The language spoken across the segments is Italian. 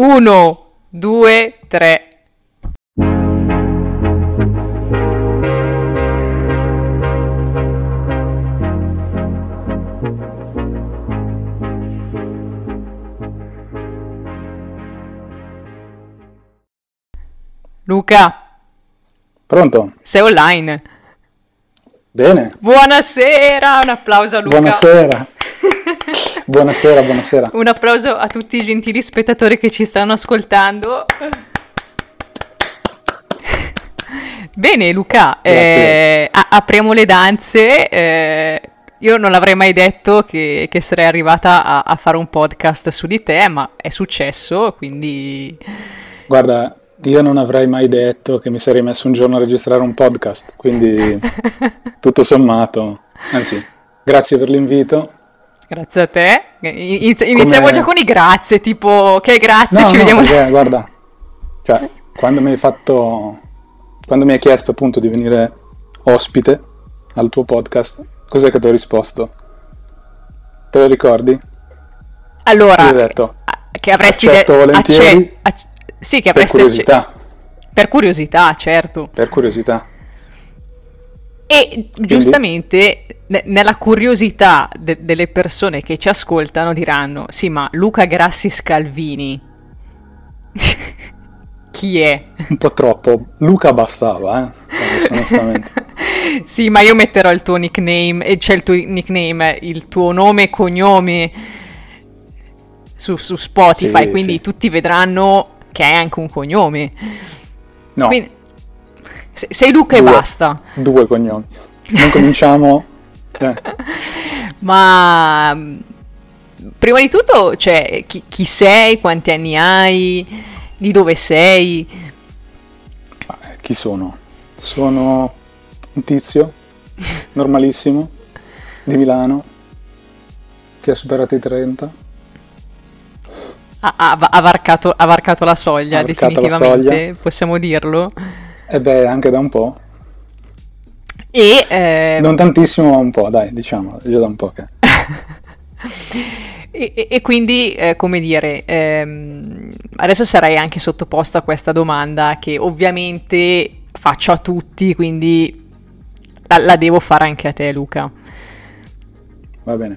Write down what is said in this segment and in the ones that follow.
Uno, due, tre. Luca, Pronto? sei online? Bene. Buonasera, un applauso a Luca. Buonasera. Buonasera, buonasera. Un applauso a tutti i gentili spettatori che ci stanno ascoltando. Bene, Luca, eh, apriamo le danze. eh, io non l'avrei mai detto che, che sarei arrivata a, a fare un podcast su di te, ma è successo, quindi Guarda, io non avrei mai detto che mi sarei messo un giorno a registrare un podcast, quindi tutto sommato, anzi, grazie per l'invito. Grazie a te. Inizi- iniziamo Come- già con i grazie, tipo che grazie, No, ci no, vediamo. perché, guarda, cioè, quando mi hai fatto, quando mi hai chiesto appunto di venire ospite al tuo podcast, cos'è che ti ho risposto? Te lo ricordi? Allora, Io ho detto, che avresti accetto de- volentieri acce- acc- sì, che per avresti acce- curiosità, per curiosità, certo. per curiosità. E giustamente ne- nella curiosità de- delle persone che ci ascoltano diranno: Sì, ma Luca Grassi Scalvini chi è? Un po' troppo. Luca bastava, eh. Sì, ma io metterò il tuo nickname, e c'è il tuo nickname, il tuo nome e cognome su, su Spotify, Sì, quindi sì. tutti vedranno che hai anche un cognome. No, Quindi, sei Luca e Due. basta. due cognomi. Non cominciamo... eh, Ma mh, prima di tutto, cioè, chi, chi sei, quanti anni hai, di dove sei? eh, chi sono? Sono un tizio normalissimo di Milano che ha superato i 30. Ha, ha- ha varcato, ha varcato la soglia, varcato la definitivamente, soglia. possiamo dirlo. E beh, anche da un po'. E, eh, Non tantissimo, ma un po', dai, diciamo, già da un po' che... e- e- e quindi, eh, come dire, ehm, adesso sarei anche sottoposta a questa domanda che ovviamente faccio a tutti, quindi la, la devo fare anche a te, Luca. Va bene.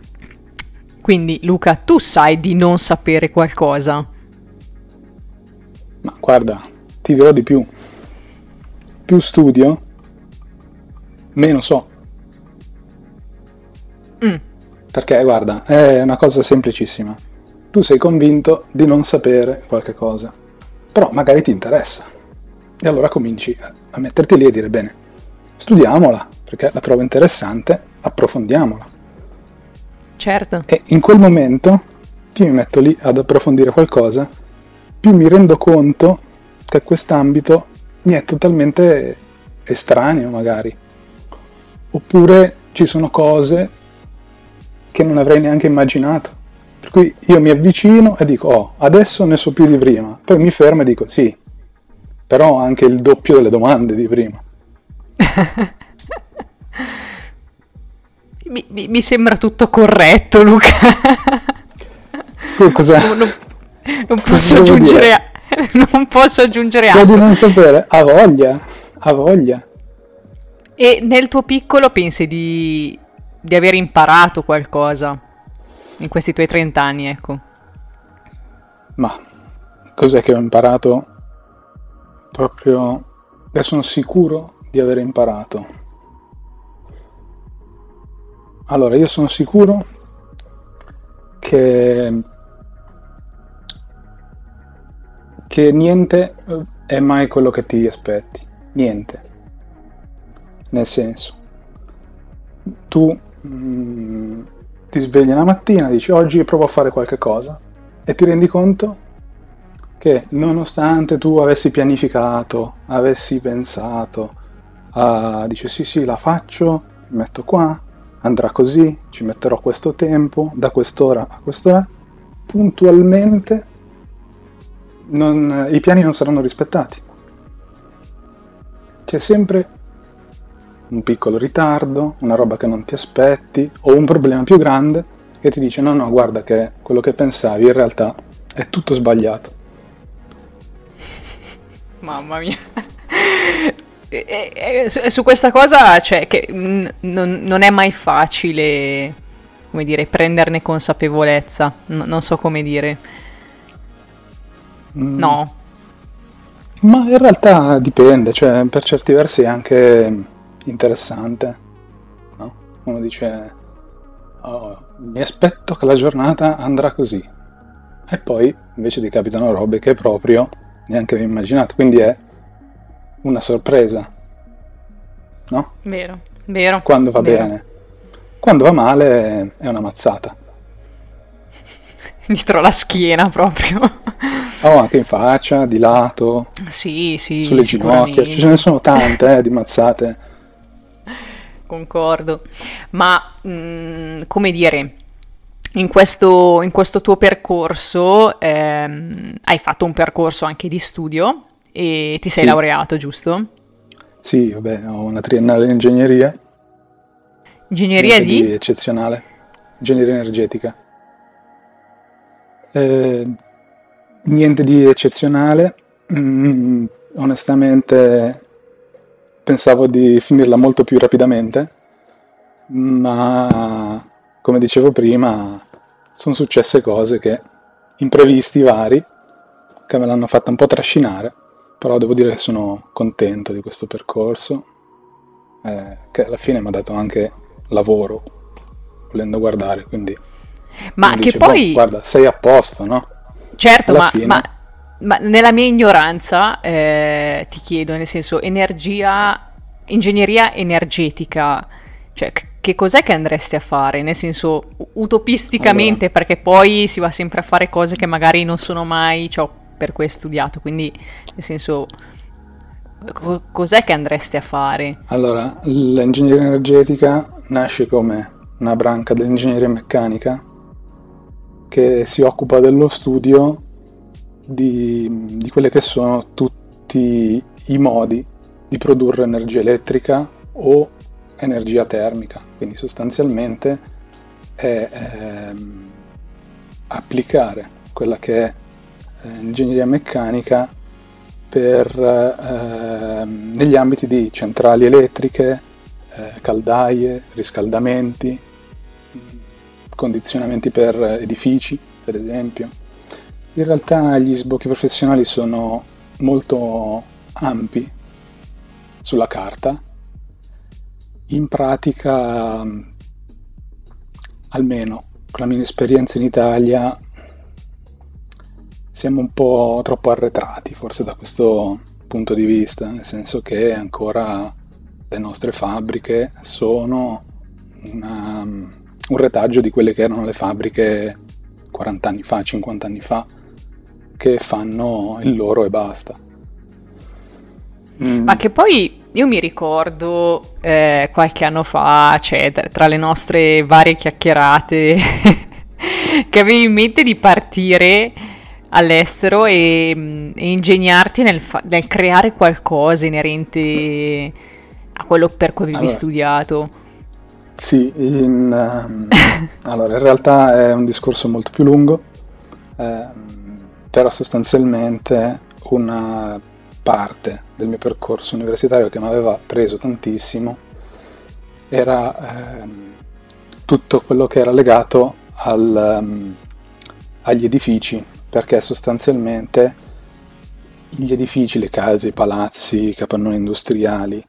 Quindi, Luca, tu sai di non sapere qualcosa? Ma guarda, ti dirò di più. Più studio, meno so. Mm, Perché, guarda, è una cosa semplicissima. Tu sei convinto di non sapere qualche cosa, però magari ti interessa. E allora cominci a- metterti lì e dire, bene, studiamola, perché la trovo interessante, approfondiamola. certo. E in quel momento, più mi metto lì ad approfondire qualcosa, più mi rendo conto che quest'ambito mi è totalmente estraneo, magari. Oppure ci sono cose che non avrei neanche immaginato. Per cui io mi avvicino e dico, oh, adesso ne so più di prima. Poi mi fermo e dico, sì, però ho anche il doppio delle domande di prima. Mi, mi- mi sembra tutto corretto, Luca. Cosa non, non- posso aggiungere, non posso aggiungere so di altro. non sapere? Ha voglia, ha voglia. E nel tuo piccolo pensi di, di aver imparato qualcosa in questi tuoi 30 anni, ecco. Ma cos'è che ho imparato? Proprio... Beh, sono sicuro di aver imparato. Allora, io sono sicuro che... che niente eh, è mai quello che ti aspetti. Niente. Nel senso, tu mm, ti svegli una mattina, dici oggi provo a fare qualche cosa e ti rendi conto che nonostante tu avessi pianificato, avessi pensato, a, dici sì sì la faccio, mi metto qua, andrà così, ci metterò questo tempo, da quest'ora a quest'ora, puntualmente non- i piani non saranno rispettati. C'è sempre un piccolo ritardo, una roba che non ti aspetti o un problema più grande che ti dice no no guarda che quello che pensavi in realtà è tutto sbagliato. Mamma mia. E, e, su, su, questa cosa, cioè, che n- non, non, è mai facile, come dire, prenderne consapevolezza. N- non so come dire. Mm. No. Ma in realtà dipende, cioè, per certi versi è anche interessante. No? Uno dice, oh, mi aspetto che la giornata andrà così. E poi invece ti capitano robe che proprio neanche avevi immaginato. Quindi è una sorpresa, no? Vero, vero. Quando va vero. bene. Quando va male è una mazzata. Dietro la schiena proprio. Oh, anche in faccia, di lato. Sì, sì. Sulle ginocchia, ce ne sono tante eh, di mazzate. Concordo. Ma, mh, mm, come dire, in questo, in questo tuo percorso ehm, hai fatto un percorso anche di studio e ti sei sì. laureato, giusto? Sì, vabbè, ho una triennale in ingegneria. Ingegneria di? di? Eccezionale. Ingegneria energetica. Eh, niente di eccezionale. Mm, onestamente pensavo di finirla molto più rapidamente, ma come dicevo prima, sono successe cose che imprevisti vari che me l'hanno fatta un po' trascinare però devo dire che sono contento di questo percorso, eh, che alla fine mi ha dato anche lavoro, volendo guardare, quindi... Ma che dice, poi... Boh, guarda, sei a posto, no? Certo, ma, ma, ma, nella mia ignoranza eh, ti chiedo, nel senso, energia, ingegneria energetica, cioè che cos'è che andresti a fare? Nel senso, utopisticamente, allora. perché poi si va sempre a fare cose che magari non sono mai, cioè, per cui hai studiato, quindi nel senso co- cos'è che andresti a fare? Allora, l'ingegneria energetica nasce come una branca dell'ingegneria meccanica che si occupa dello studio di, di quelli che sono tutti i modi di produrre energia elettrica o energia termica, quindi sostanzialmente è ehm, applicare quella che è eh, ingegneria meccanica per, eh, negli ambiti di centrali elettriche, eh, caldaie, riscaldamenti, condizionamenti per edifici, per esempio. In realtà gli sbocchi professionali sono molto ampi sulla carta, in pratica, almeno con la mia esperienza in Italia, siamo un po' troppo arretrati forse da questo punto di vista, nel senso che ancora le nostre fabbriche sono una, un retaggio di quelle che erano le fabbriche 40 anni fa, 50 anni fa, che fanno il loro e basta. Mm. Ma che poi io mi ricordo eh, qualche anno fa, cioè tra le nostre varie chiacchierate, che avevi in mente di partire all'estero e, e ingegnarti nel, fa- nel, creare qualcosa inerente a quello per cui avevi allora, studiato. Sì, in, um, allora in realtà è un discorso molto più lungo, eh, però sostanzialmente una parte del mio percorso universitario che mi aveva preso tantissimo era eh, tutto quello che era legato al, um, agli edifici perché sostanzialmente gli edifici, le case, i palazzi, i capannoni industriali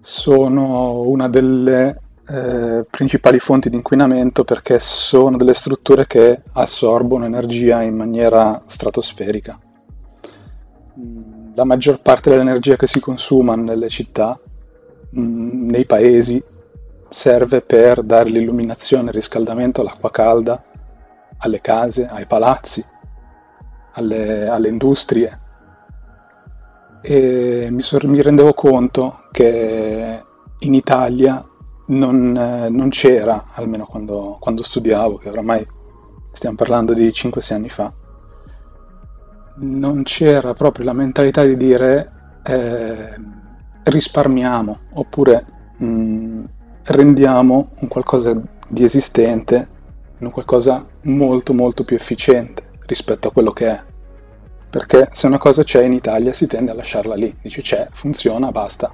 sono una delle eh, principali fonti di inquinamento perché sono delle strutture che assorbono energia in maniera stratosferica. La maggior parte dell'energia che si consuma nelle città, mm, nei paesi, serve per dare l'illuminazione, il riscaldamento all'acqua calda, alle case, ai palazzi alle, alle industrie e mi, mi, rendevo conto che in Italia non, non c'era, almeno quando, quando, studiavo, che oramai stiamo parlando di 5-6 anni fa, non c'era proprio la mentalità di dire eh, risparmiamo oppure mh, mm, rendiamo un qualcosa di esistente in un qualcosa molto molto più efficiente rispetto a quello che è. perché se una cosa c'è in Italia si tende a lasciarla lì, dice c'è, funziona, basta.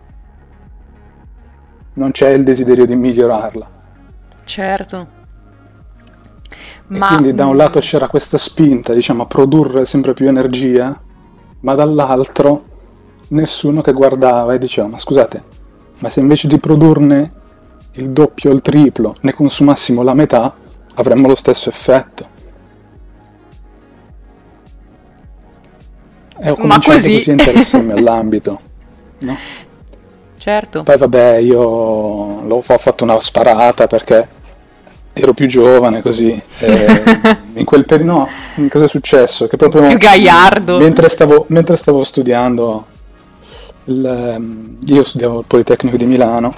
Non c'è il desiderio di migliorarla. Certo. Ma... quindi da un lato c'era questa spinta, diciamo, a produrre sempre più energia, ma dall'altro nessuno che guardava e diceva, ma scusate, ma se invece di produrne il doppio o il triplo ne consumassimo la metà, avremmo lo stesso effetto. E ho cominciato Ma così, così a interessarmi all'ambito. No? Certo. Poi vabbè, io l'ho, ho fatto una sparata perché ero più giovane così. in quel periodo, no, cosa è successo? Che proprio più gaiardo. Mentre stavo, mentre stavo studiando, il, io studiavo al Politecnico di Milano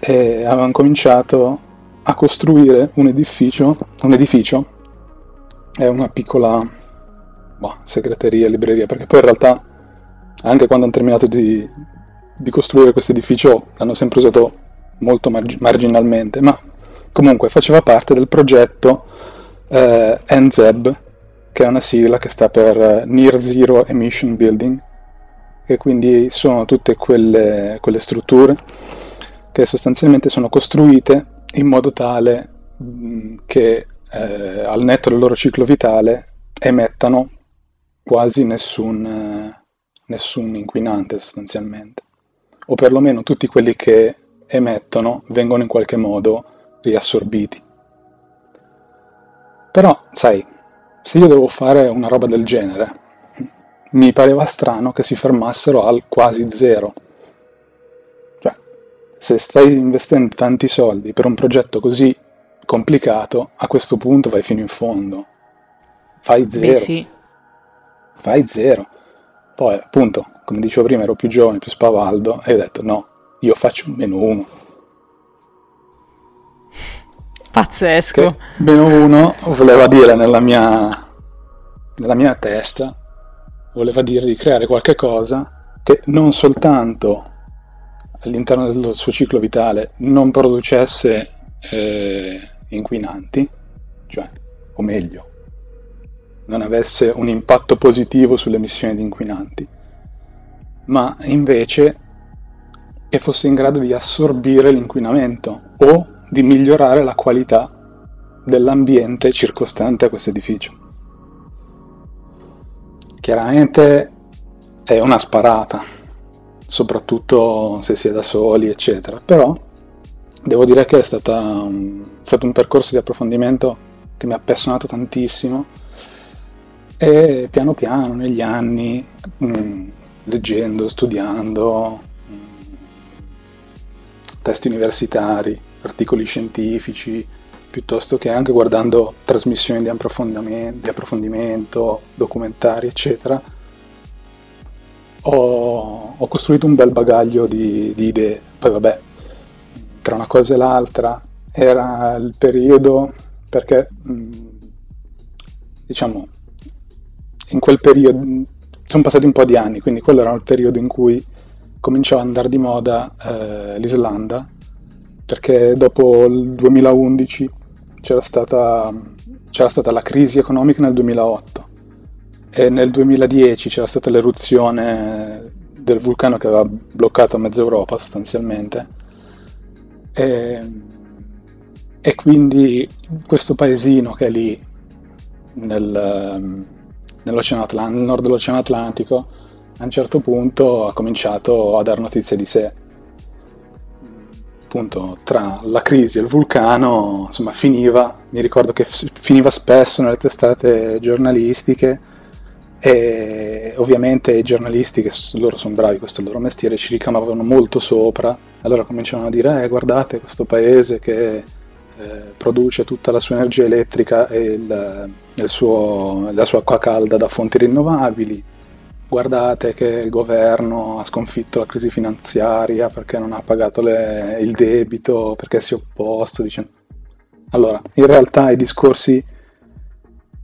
e avevano cominciato a costruire un edificio, un edificio è una piccola boh, segreteria, libreria, perché poi in realtà anche quando hanno terminato di, di costruire questo edificio l'hanno sempre usato molto marg- marginalmente, ma comunque faceva parte del progetto eh, NZEB, che è una sigla che sta per eh, Near Zero Emission Building, che quindi sono tutte quelle, quelle strutture che sostanzialmente sono costruite in modo tale che eh, al netto del loro ciclo vitale emettano quasi nessun, eh, nessun inquinante sostanzialmente, o perlomeno tutti quelli che emettono vengono in qualche modo riassorbiti. Però, sai, se io devo fare una roba del genere, mi pareva strano che si fermassero al quasi zero. Cioè, se stai investendo tanti soldi per un progetto così complicato, a questo punto vai fino in fondo. Fai zero. Beh, sì. Fai zero. Poi, appunto, come dicevo prima, ero più giovane, più spavaldo, e ho detto no, io faccio un meno uno. Pazzesco. Che meno uno voleva dire nella mia, nella mia testa, voleva dire di creare qualche cosa che non soltanto all'interno del suo ciclo vitale non producesse eh, inquinanti, cioè, o meglio, non avesse un impatto positivo sulle emissioni di inquinanti, ma invece che fosse in grado di assorbire l'inquinamento o di migliorare la qualità dell'ambiente circostante a questo edificio. Chiaramente è una sparata, soprattutto se si è da soli, eccetera, però devo dire che è, un, è stato un percorso di approfondimento che mi ha appassionato tantissimo e piano piano negli anni, mm, leggendo, studiando, mm, testi universitari, articoli scientifici, piuttosto che anche guardando trasmissioni di approfondimento, di approfondimento documentari, eccetera, ho, ho, costruito un bel bagaglio di, di idee. Poi vabbè, tra una cosa e l'altra era il periodo perché diciamo in quel periodo sono passati un po' di anni quindi quello era il periodo in cui cominciò ad andare di moda eh, l'Islanda perché dopo il 2011 c'era stata, c'era stata la crisi economica nel 2008 e nel 2010 c'era stata l'eruzione del vulcano che aveva bloccato mezza Europa sostanzialmente. E, e quindi questo paesino che è lì nel, Atlantico, nel nord dell'Oceano Atlantico, a un certo punto ha cominciato a dare notizie di sé. Appunto, tra la crisi e il vulcano, insomma, finiva, mi ricordo che finiva spesso nelle testate giornalistiche e ovviamente i giornalisti, che loro sono bravi, questo è il loro mestiere, ci ricamavano molto sopra, allora cominciavano a dire, eh, guardate questo paese che eh, produce tutta la sua energia elettrica e il, il suo, la sua acqua calda da fonti rinnovabili, guardate che il governo ha sconfitto la crisi finanziaria perché non ha pagato le, il debito, perché si è opposto. Dicendo... Allora, in realtà i discorsi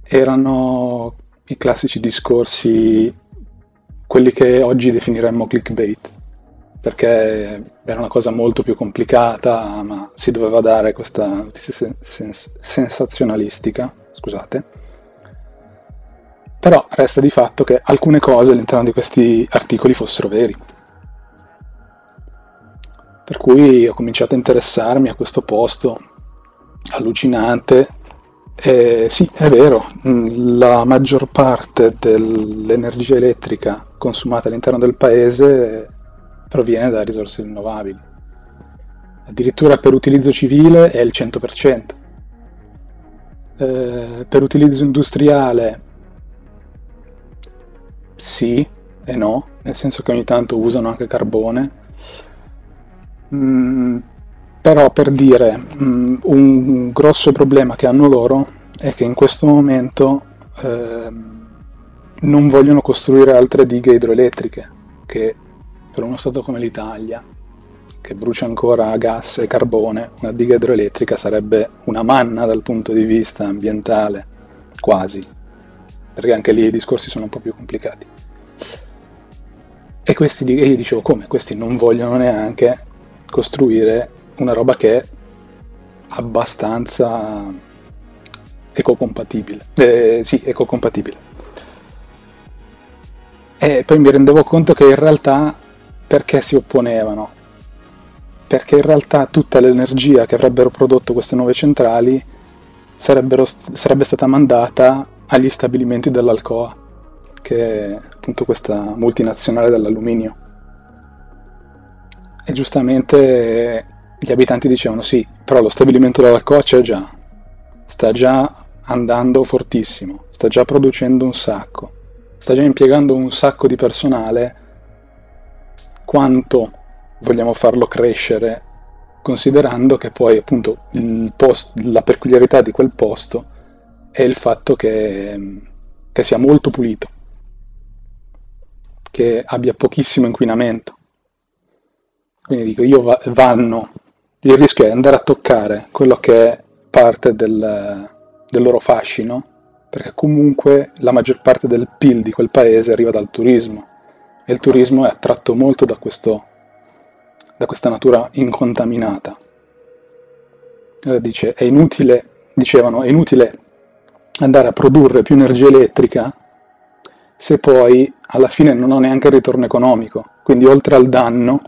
erano i classici discorsi, quelli che oggi definiremmo clickbait, perché era una cosa molto più complicata, ma si doveva dare questa notizia sens- sensazionalistica, scusate. Però resta di fatto che alcune cose all'interno di questi articoli fossero veri. Per cui ho cominciato a interessarmi a questo posto allucinante. E sì, è vero, la maggior parte dell'energia elettrica consumata all'interno del paese proviene da risorse rinnovabili. Addirittura per utilizzo civile è il 100%. Eh, per utilizzo industriale sì e no, nel senso che ogni tanto usano anche carbone. Mm, però per dire, mm, un grosso problema che hanno loro è che in questo momento eh, non vogliono costruire altre dighe idroelettriche, che per uno Stato come l'Italia, che brucia ancora gas e carbone, una diga idroelettrica sarebbe una manna dal punto di vista ambientale, quasi, perché anche lì i discorsi sono un po' più complicati. E questi, io dicevo come, questi non vogliono neanche costruire una roba che è abbastanza ecocompatibile. Eh, sì, ecocompatibile. E poi mi rendevo conto che in realtà perché si opponevano? Perché in realtà tutta l'energia che avrebbero prodotto queste nuove centrali sarebbe stata mandata agli stabilimenti dell'Alcoa, che è appunto questa multinazionale dell'alluminio. E giustamente gli abitanti dicevano sì, però lo stabilimento dell'Alcoa c'è già, sta già andando fortissimo, sta già producendo un sacco, sta già impiegando un sacco di personale, quanto vogliamo farlo crescere considerando che poi appunto post, la peculiarità di quel posto è il fatto che, che sia molto pulito, che abbia pochissimo inquinamento. Quindi dico, io vanno, il rischio è andare a toccare quello che è parte del, del loro fascino, perché comunque la maggior parte del PIL di quel paese arriva dal turismo e il turismo è attratto molto da, questo, da questa natura incontaminata. Eh, dice, è inutile, dicevano, è inutile andare a produrre più energia elettrica se poi alla fine non ho neanche il ritorno economico. Quindi oltre al danno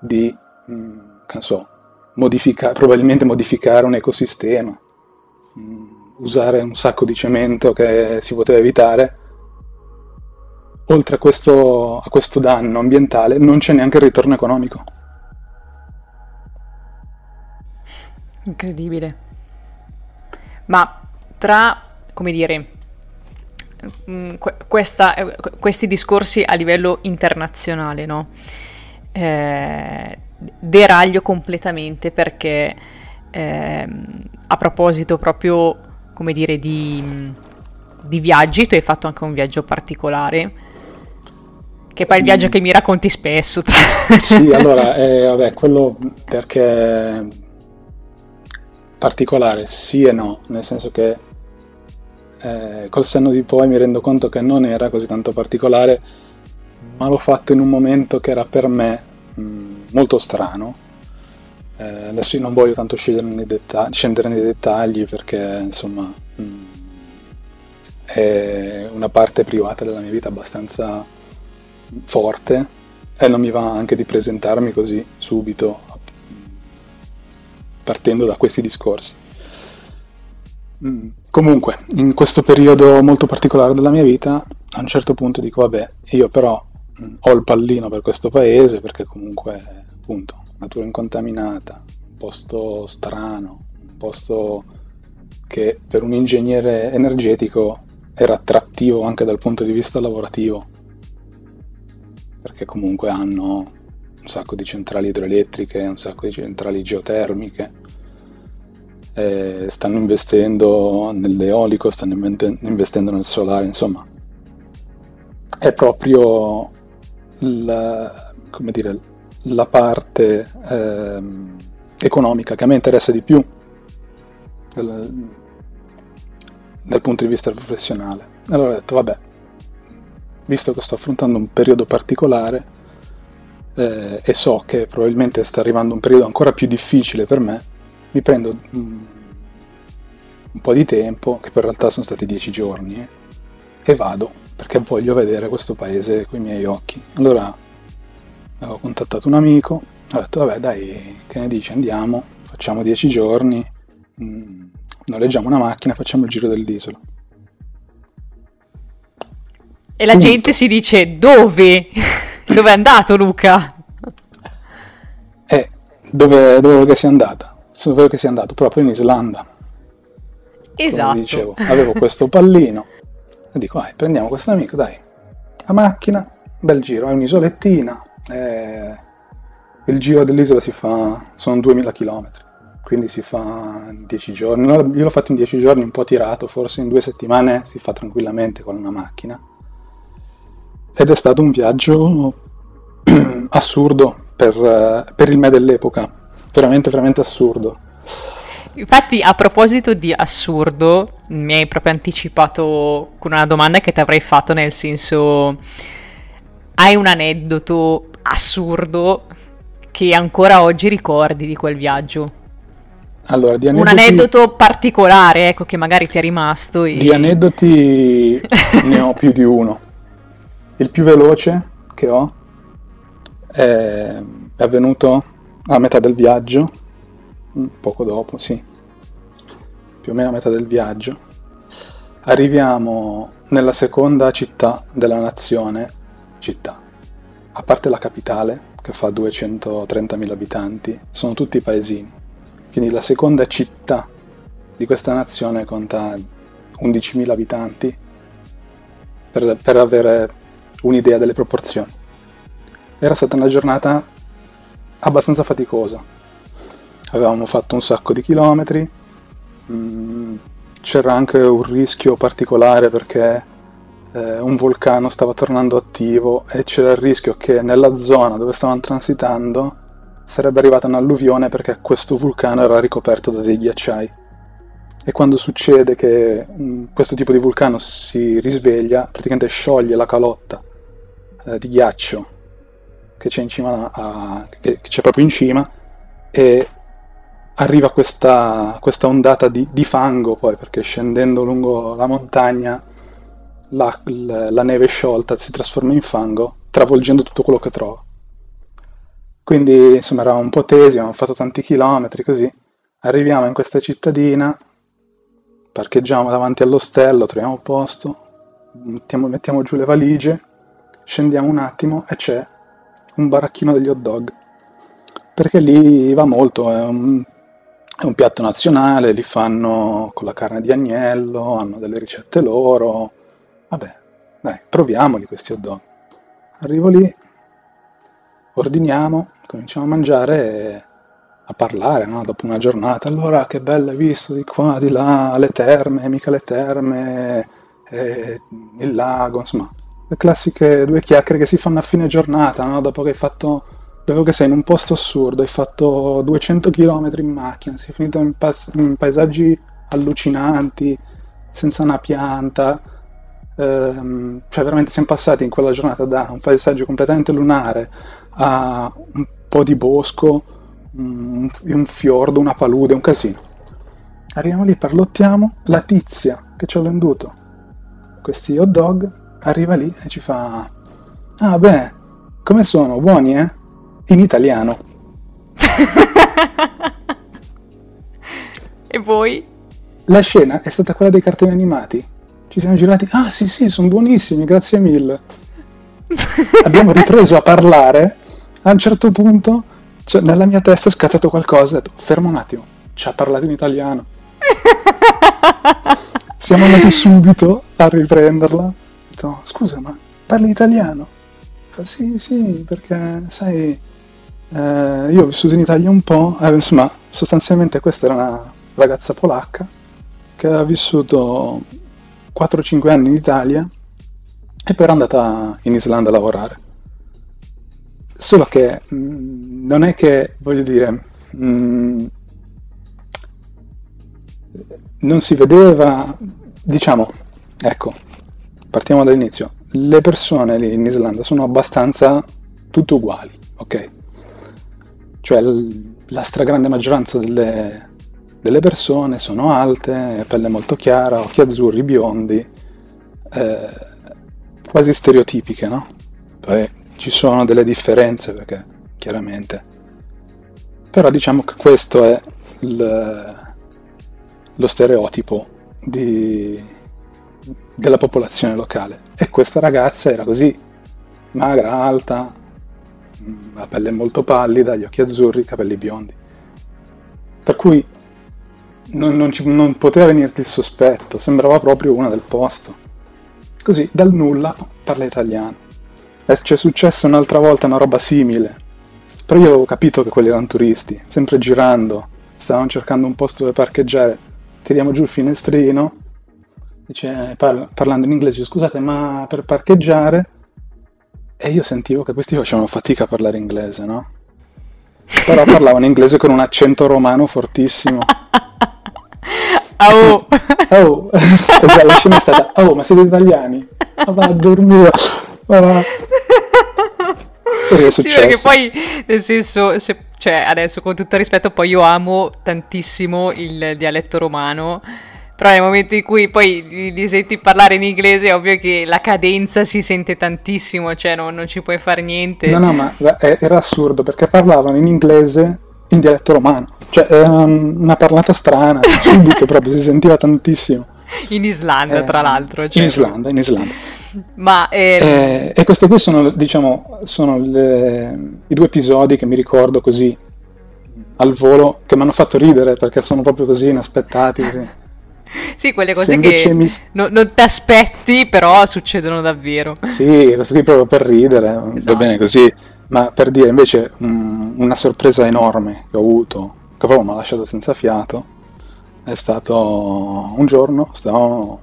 di, mh, mm, so, modifica, probabilmente modificare un ecosistema, mh, mm, usare un sacco di cemento che si poteva evitare, oltre a questo, a questo danno ambientale non c'è neanche il ritorno economico. Incredibile. Ma tra, come dire, mm, questa, questi discorsi a livello internazionale, no? Eh, deraglio completamente perché eh, a proposito proprio, come dire, di, di viaggi, tu hai fatto anche un viaggio particolare che poi è il viaggio mm. che mi racconti spesso. sì, allora, eh, vabbè, quello perché particolare sì e no, nel senso che eh, col senno di poi mi rendo conto che non era così tanto particolare, ma l'ho fatto in un momento che era per me mh, mm, molto strano. Eh, adesso io non voglio tanto nei dettagli, scendere nei dettagli perché insomma mh, mm, è una parte privata della mia vita abbastanza forte e non mi va anche di presentarmi così subito partendo da questi discorsi. Mm, comunque, in questo periodo molto particolare della mia vita, a un certo punto dico, vabbè, io però mm, ho il pallino per questo paese, perché comunque, appunto, natura incontaminata, un posto strano, un posto che per un ingegnere energetico era attrattivo anche dal punto di vista lavorativo, perché comunque hanno un sacco di centrali idroelettriche, un sacco di centrali geotermiche, eh, stanno investendo nell'eolico, stanno investendo nel solare, insomma è proprio la, dire, la parte eh, economica che a me interessa di più dal, dal punto di vista professionale. Allora ho detto, vabbè, visto che sto affrontando un periodo particolare, eh, e so che probabilmente sta arrivando un periodo ancora più difficile per me, mi prendo mm, un po' di tempo, che per realtà sono stati dieci giorni, e vado perché voglio vedere questo paese con i miei occhi. Allora ho contattato un amico, ho detto vabbè dai, che ne dici, andiamo, facciamo dieci giorni, mh, mm, noleggiamo una macchina, facciamo il giro dell'isola. E la gente si dice dove? dove è andato Luca? Eh, dove, dove che sia andata? Dove che sia andato? Proprio in Islanda. Esatto. Come dicevo, avevo questo pallino e dico, vai, prendiamo questo amico, dai, la macchina, bel giro, è un'isolettina, eh, il giro dell'isola si fa, sono 2000 km, quindi si fa in 10 giorni, io l'ho fatto in 10 giorni, un po' tirato, forse in due settimane si fa tranquillamente con una macchina. Ed è stato un viaggio assurdo per, per il me dell'epoca, veramente, veramente assurdo Infatti, a proposito di assurdo, mi hai proprio anticipato con una domanda che ti avrei fatto, nel senso, hai un aneddoto assurdo che ancora oggi ricordi di quel viaggio? Allora, di aneddoti... Un aneddoto particolare, ecco, che magari ti è rimasto. E... Di aneddoti ne ho più di uno. Il più veloce che ho è, è avvenuto a metà del viaggio Mm, poco dopo, sì, più o meno a metà del viaggio, arriviamo nella seconda città della nazione, città, a parte la capitale che fa 230.000 abitanti, sono tutti paesini, quindi la seconda città di questa nazione conta 11.000 abitanti per, per avere un'idea delle proporzioni. Era stata una giornata abbastanza faticosa, avevamo fatto un sacco di chilometri, mm, c'era anche un rischio particolare perché eh, un vulcano stava tornando attivo e c'era il rischio che nella zona dove stavano transitando sarebbe arrivata un'alluvione perché questo vulcano era ricoperto da dei ghiacciai. E quando succede che um, questo tipo di vulcano si risveglia, praticamente scioglie la calotta eh, di ghiaccio che c'è, cima a, che c'è proprio in cima e arriva questa, questa ondata di, di, fango poi, perché scendendo lungo la montagna la, la, la, neve sciolta si trasforma in fango, travolgendo tutto quello che trova. Quindi insomma eravamo un po' tesi, abbiamo fatto tanti chilometri così. Arriviamo in questa cittadina, parcheggiamo davanti all'ostello, troviamo posto, mettiamo, mettiamo giù le valigie, scendiamo un attimo e c'è un baracchino degli hot dog perché lì va molto, è un è un piatto nazionale, li fanno con la carne di agnello, hanno delle ricette loro. Vabbè, dai, proviamoli questi hot dog. Arrivo lì, ordiniamo, cominciamo a mangiare e a parlare, no? Dopo una giornata. Allora, che bello hai visto di qua, di là, le terme, mica le terme, eh, il lago, insomma, le classiche due chiacchiere che si fanno a fine giornata, no? Dopo che hai fatto Sapevo che sei in un posto assurdo, hai fatto 200 km in macchina, sei finito in, pas- in paesaggi allucinanti, senza una pianta, ehm, cioè veramente siamo passati in quella giornata da un paesaggio completamente lunare a un po' di bosco, un, un fiordo, una palude, un casino. Arriviamo lì, parlottiamo, la tizia che ci ha venduto questi hot dog arriva lì e ci fa ah beh, come sono? Buoni eh? in italiano. e voi? La scena è stata quella dei cartoni animati. Ci siamo girati, ah sì sì, sono buonissimi, grazie mille. Abbiamo ripreso a parlare, a un certo punto cioè, nella mia testa è scattato qualcosa, ho detto, fermo un attimo, ci ha parlato in italiano. Siamo andati subito a riprenderla. Detto, scusa, ma parli italiano? Fa, sì, sì, perché sai, eh, io ho vissuto in Italia un po', eh, insomma, sostanzialmente questa era una ragazza polacca che aveva vissuto 4-5 anni in Italia e poi era andata in Islanda a lavorare. Solo che mh, mm, non è che, voglio dire, mh, mm, non si vedeva, diciamo, ecco, partiamo dall'inizio, le persone lì in Islanda sono abbastanza tutte uguali, ok? Cioè la stragrande maggioranza delle, delle persone sono alte, pelle molto chiara, occhi azzurri, biondi, eh, quasi stereotipiche, no? Poi ci sono delle differenze perché chiaramente, però diciamo che questo è il, lo stereotipo di, della popolazione locale. E questa ragazza era così, magra, alta, la pelle molto pallida, gli occhi azzurri, i capelli biondi. Per cui non, non, ci, non poteva venirti il sospetto, sembrava proprio una del posto. Così, dal nulla, parla italiano. E c'è successo un'altra volta una roba simile. Però io avevo capito che quelli erano turisti, sempre girando, stavano cercando un posto dove parcheggiare. Tiriamo giù il finestrino, dice, parla, parlando in inglese, scusate, ma per parcheggiare? E io sentivo che questi facevano fatica a parlare inglese, no? Però parlavano inglese con un accento romano fortissimo. Oh. oh. esatto, la scena è stata, oh, ma siete italiani? Ma va a dormire. Ma va. Sì, perché poi, nel senso, se, cioè, adesso con tutto il rispetto, poi io amo tantissimo il dialetto romano, però nel momento in cui poi li, li senti parlare in inglese è ovvio che la cadenza si sente tantissimo, cioè non, non ci puoi fare niente. No, no, ma era assurdo, perché parlavano in inglese in dialetto romano. Cioè, era una parlata strana, subito proprio, si sentiva tantissimo. In Islanda, eh, tra l'altro. Cioè. In Islanda, in Islanda. Ma, ehm... eh, e questi qui sono, diciamo, sono le, i due episodi che mi ricordo così al volo, che mi hanno fatto ridere perché sono proprio così inaspettati. Così. Sì, quelle cose che mi... no, non ti aspetti, però succedono davvero. Sì, questo qui proprio per ridere, esatto. va bene così. Ma per dire invece um, una sorpresa enorme che ho avuto, che proprio mi ha lasciato senza fiato, è stato un giorno, stavamo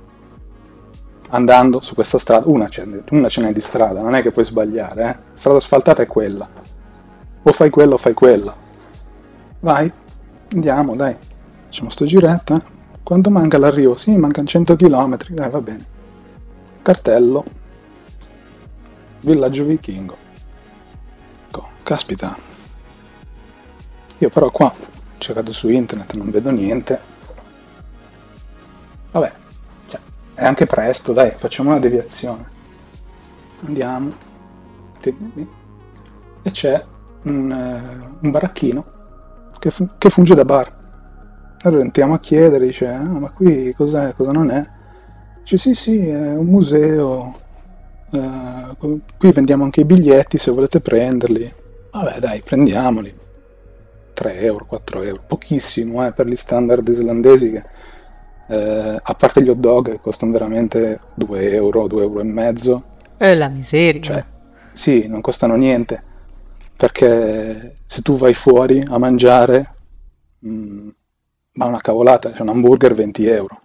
andando su questa strada, una ce, una ce n'è di strada, non è che puoi sbagliare, eh? strada asfaltata è quella, o fai quella o fai quella. Vai, andiamo, dai, facciamo sto giretto, eh? Quanto manca l'arrivo? Sì, mancano 100 km, eh, va bene. Cartello, villaggio vichingo caspita. Io però qua cercato su internet, non vedo niente. Vabbè, cioè, è anche presto, dai, facciamo una deviazione. Andiamo. E c'è un, uh, un baracchino che, che, funge da bar. Allora entriamo a chiedere, dice, ah, ma qui cos'è, cosa non è? Dice, sì, sì, è un museo. Uh, qui vendiamo anche i biglietti se volete prenderli. Vabbè dai, prendiamoli. 3 euro, 4 euro, pochissimo eh, per gli standard islandesi che eh, a parte gli hot dog che costano veramente 2 euro, 2 euro e mezzo. È la miseria. Cioè, sì, non costano niente. Perché se tu vai fuori a mangiare, mh, mm, ma una cavolata, c'è un hamburger 20 euro.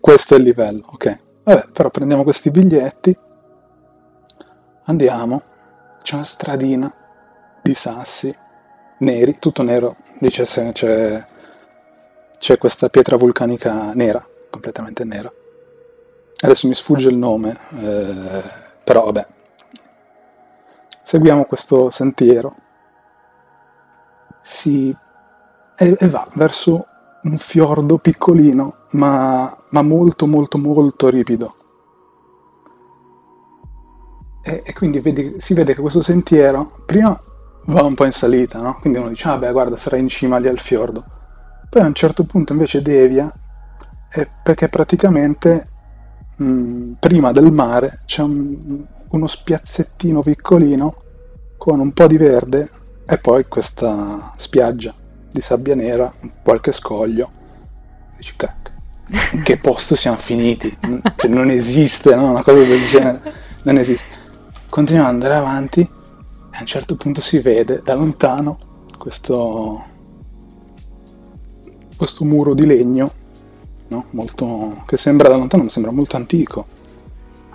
Questo è il livello, ok. Vabbè, però prendiamo questi biglietti, andiamo, c'è una stradina di sassi neri, tutto nero, se c'è, c'è questa pietra vulcanica nera, completamente nera. Adesso mi sfugge il nome, eh, però vabbè. Seguiamo questo sentiero si, e, e va verso un fiordo piccolino, ma, ma molto molto molto ripido. E, e quindi vedi, si vede che questo sentiero prima va un po' in salita, no? quindi uno dice, ah beh guarda sarà in cima lì al fiordo, poi a un certo punto invece devia eh, perché praticamente mh, prima del mare c'è un, uno spiazzettino piccolino con un po' di verde e poi questa spiaggia di sabbia nera, qualche scoglio. Dici, cacchio, in che posto siamo finiti? Cioè, non esiste no? una cosa del genere, non esiste. Continuiamo ad andare avanti e a un certo punto si vede da lontano questo, questo muro di legno, no? molto, che sembra da lontano, mi sembra molto antico.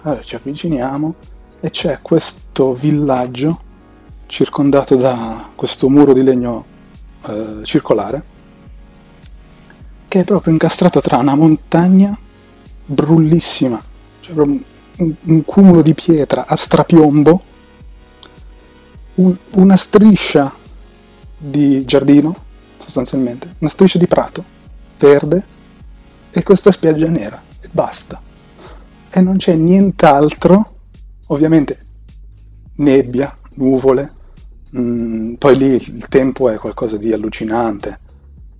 Allora ci avviciniamo e c'è questo villaggio circondato da questo muro di legno eh, circolare che è proprio incastrato tra una montagna brullissima, cioè un, un cumulo di pietra a strapiombo, un, una striscia di giardino, sostanzialmente, una striscia di prato verde e questa spiaggia nera. basta. E non c'è nient'altro, ovviamente nebbia, nuvole, mm, poi lì il tempo è qualcosa di allucinante,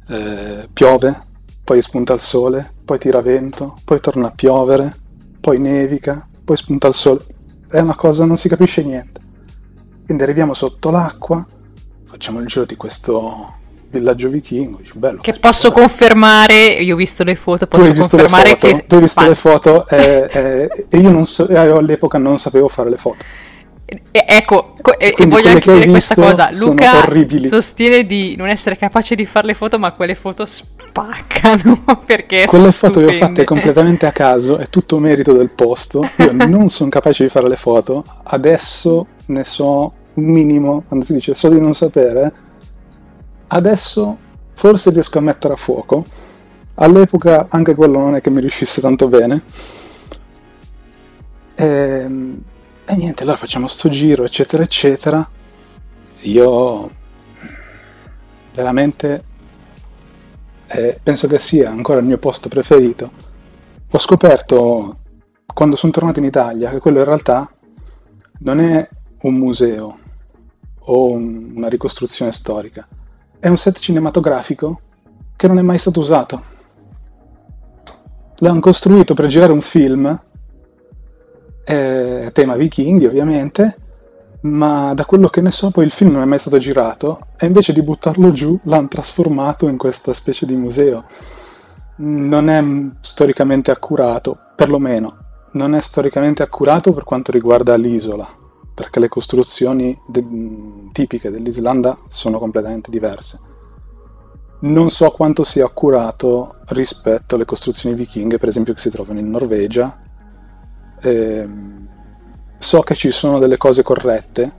eh, piove, poi spunta il sole, poi tira vento, poi torna a piovere, poi nevica, poi spunta il sole, è una cosa, non si capisce niente. Quindi arriviamo sotto l'acqua, facciamo il giro di questo villaggio vichingo. Dici, bello, che posso confermare, io ho visto le foto, posso confermare foto, che... Tu hai visto le foto e, e, e io so, all'epoca non sapevo fare le foto. E, ecco, e, e voglio anche dire questa cosa, Luca sostiene di non essere capace di fare le foto, ma quelle foto spaccano perché Quelle foto stupende. le ho fatte completamente a caso, è tutto merito del posto, io non sono capace di fare le foto, adesso ne so un minimo, quando si dice so di non sapere, adesso forse riesco a mettere a fuoco, all'epoca anche quello non è che mi riuscisse tanto bene. Ehm, e niente, allora facciamo sto giro, eccetera, eccetera. Io veramente eh, penso che sia ancora il mio posto preferito. Ho scoperto quando sono tornato in Italia che quello in realtà non è un museo o un, una ricostruzione storica, è un set cinematografico che non è mai stato usato. L'hanno costruito per girare un film, eh, tema vichinghi ovviamente, ma da quello che ne so poi il film non è mai stato girato e invece di buttarlo giù l'hanno trasformato in questa specie di museo. Non è storicamente accurato, perlomeno, non è storicamente accurato per quanto riguarda l'isola, perché le costruzioni de- tipiche dell'Islanda sono completamente diverse. Non so quanto sia accurato rispetto alle costruzioni vichinghe, per esempio, che si trovano in Norvegia. Eh, so che ci sono delle cose corrette,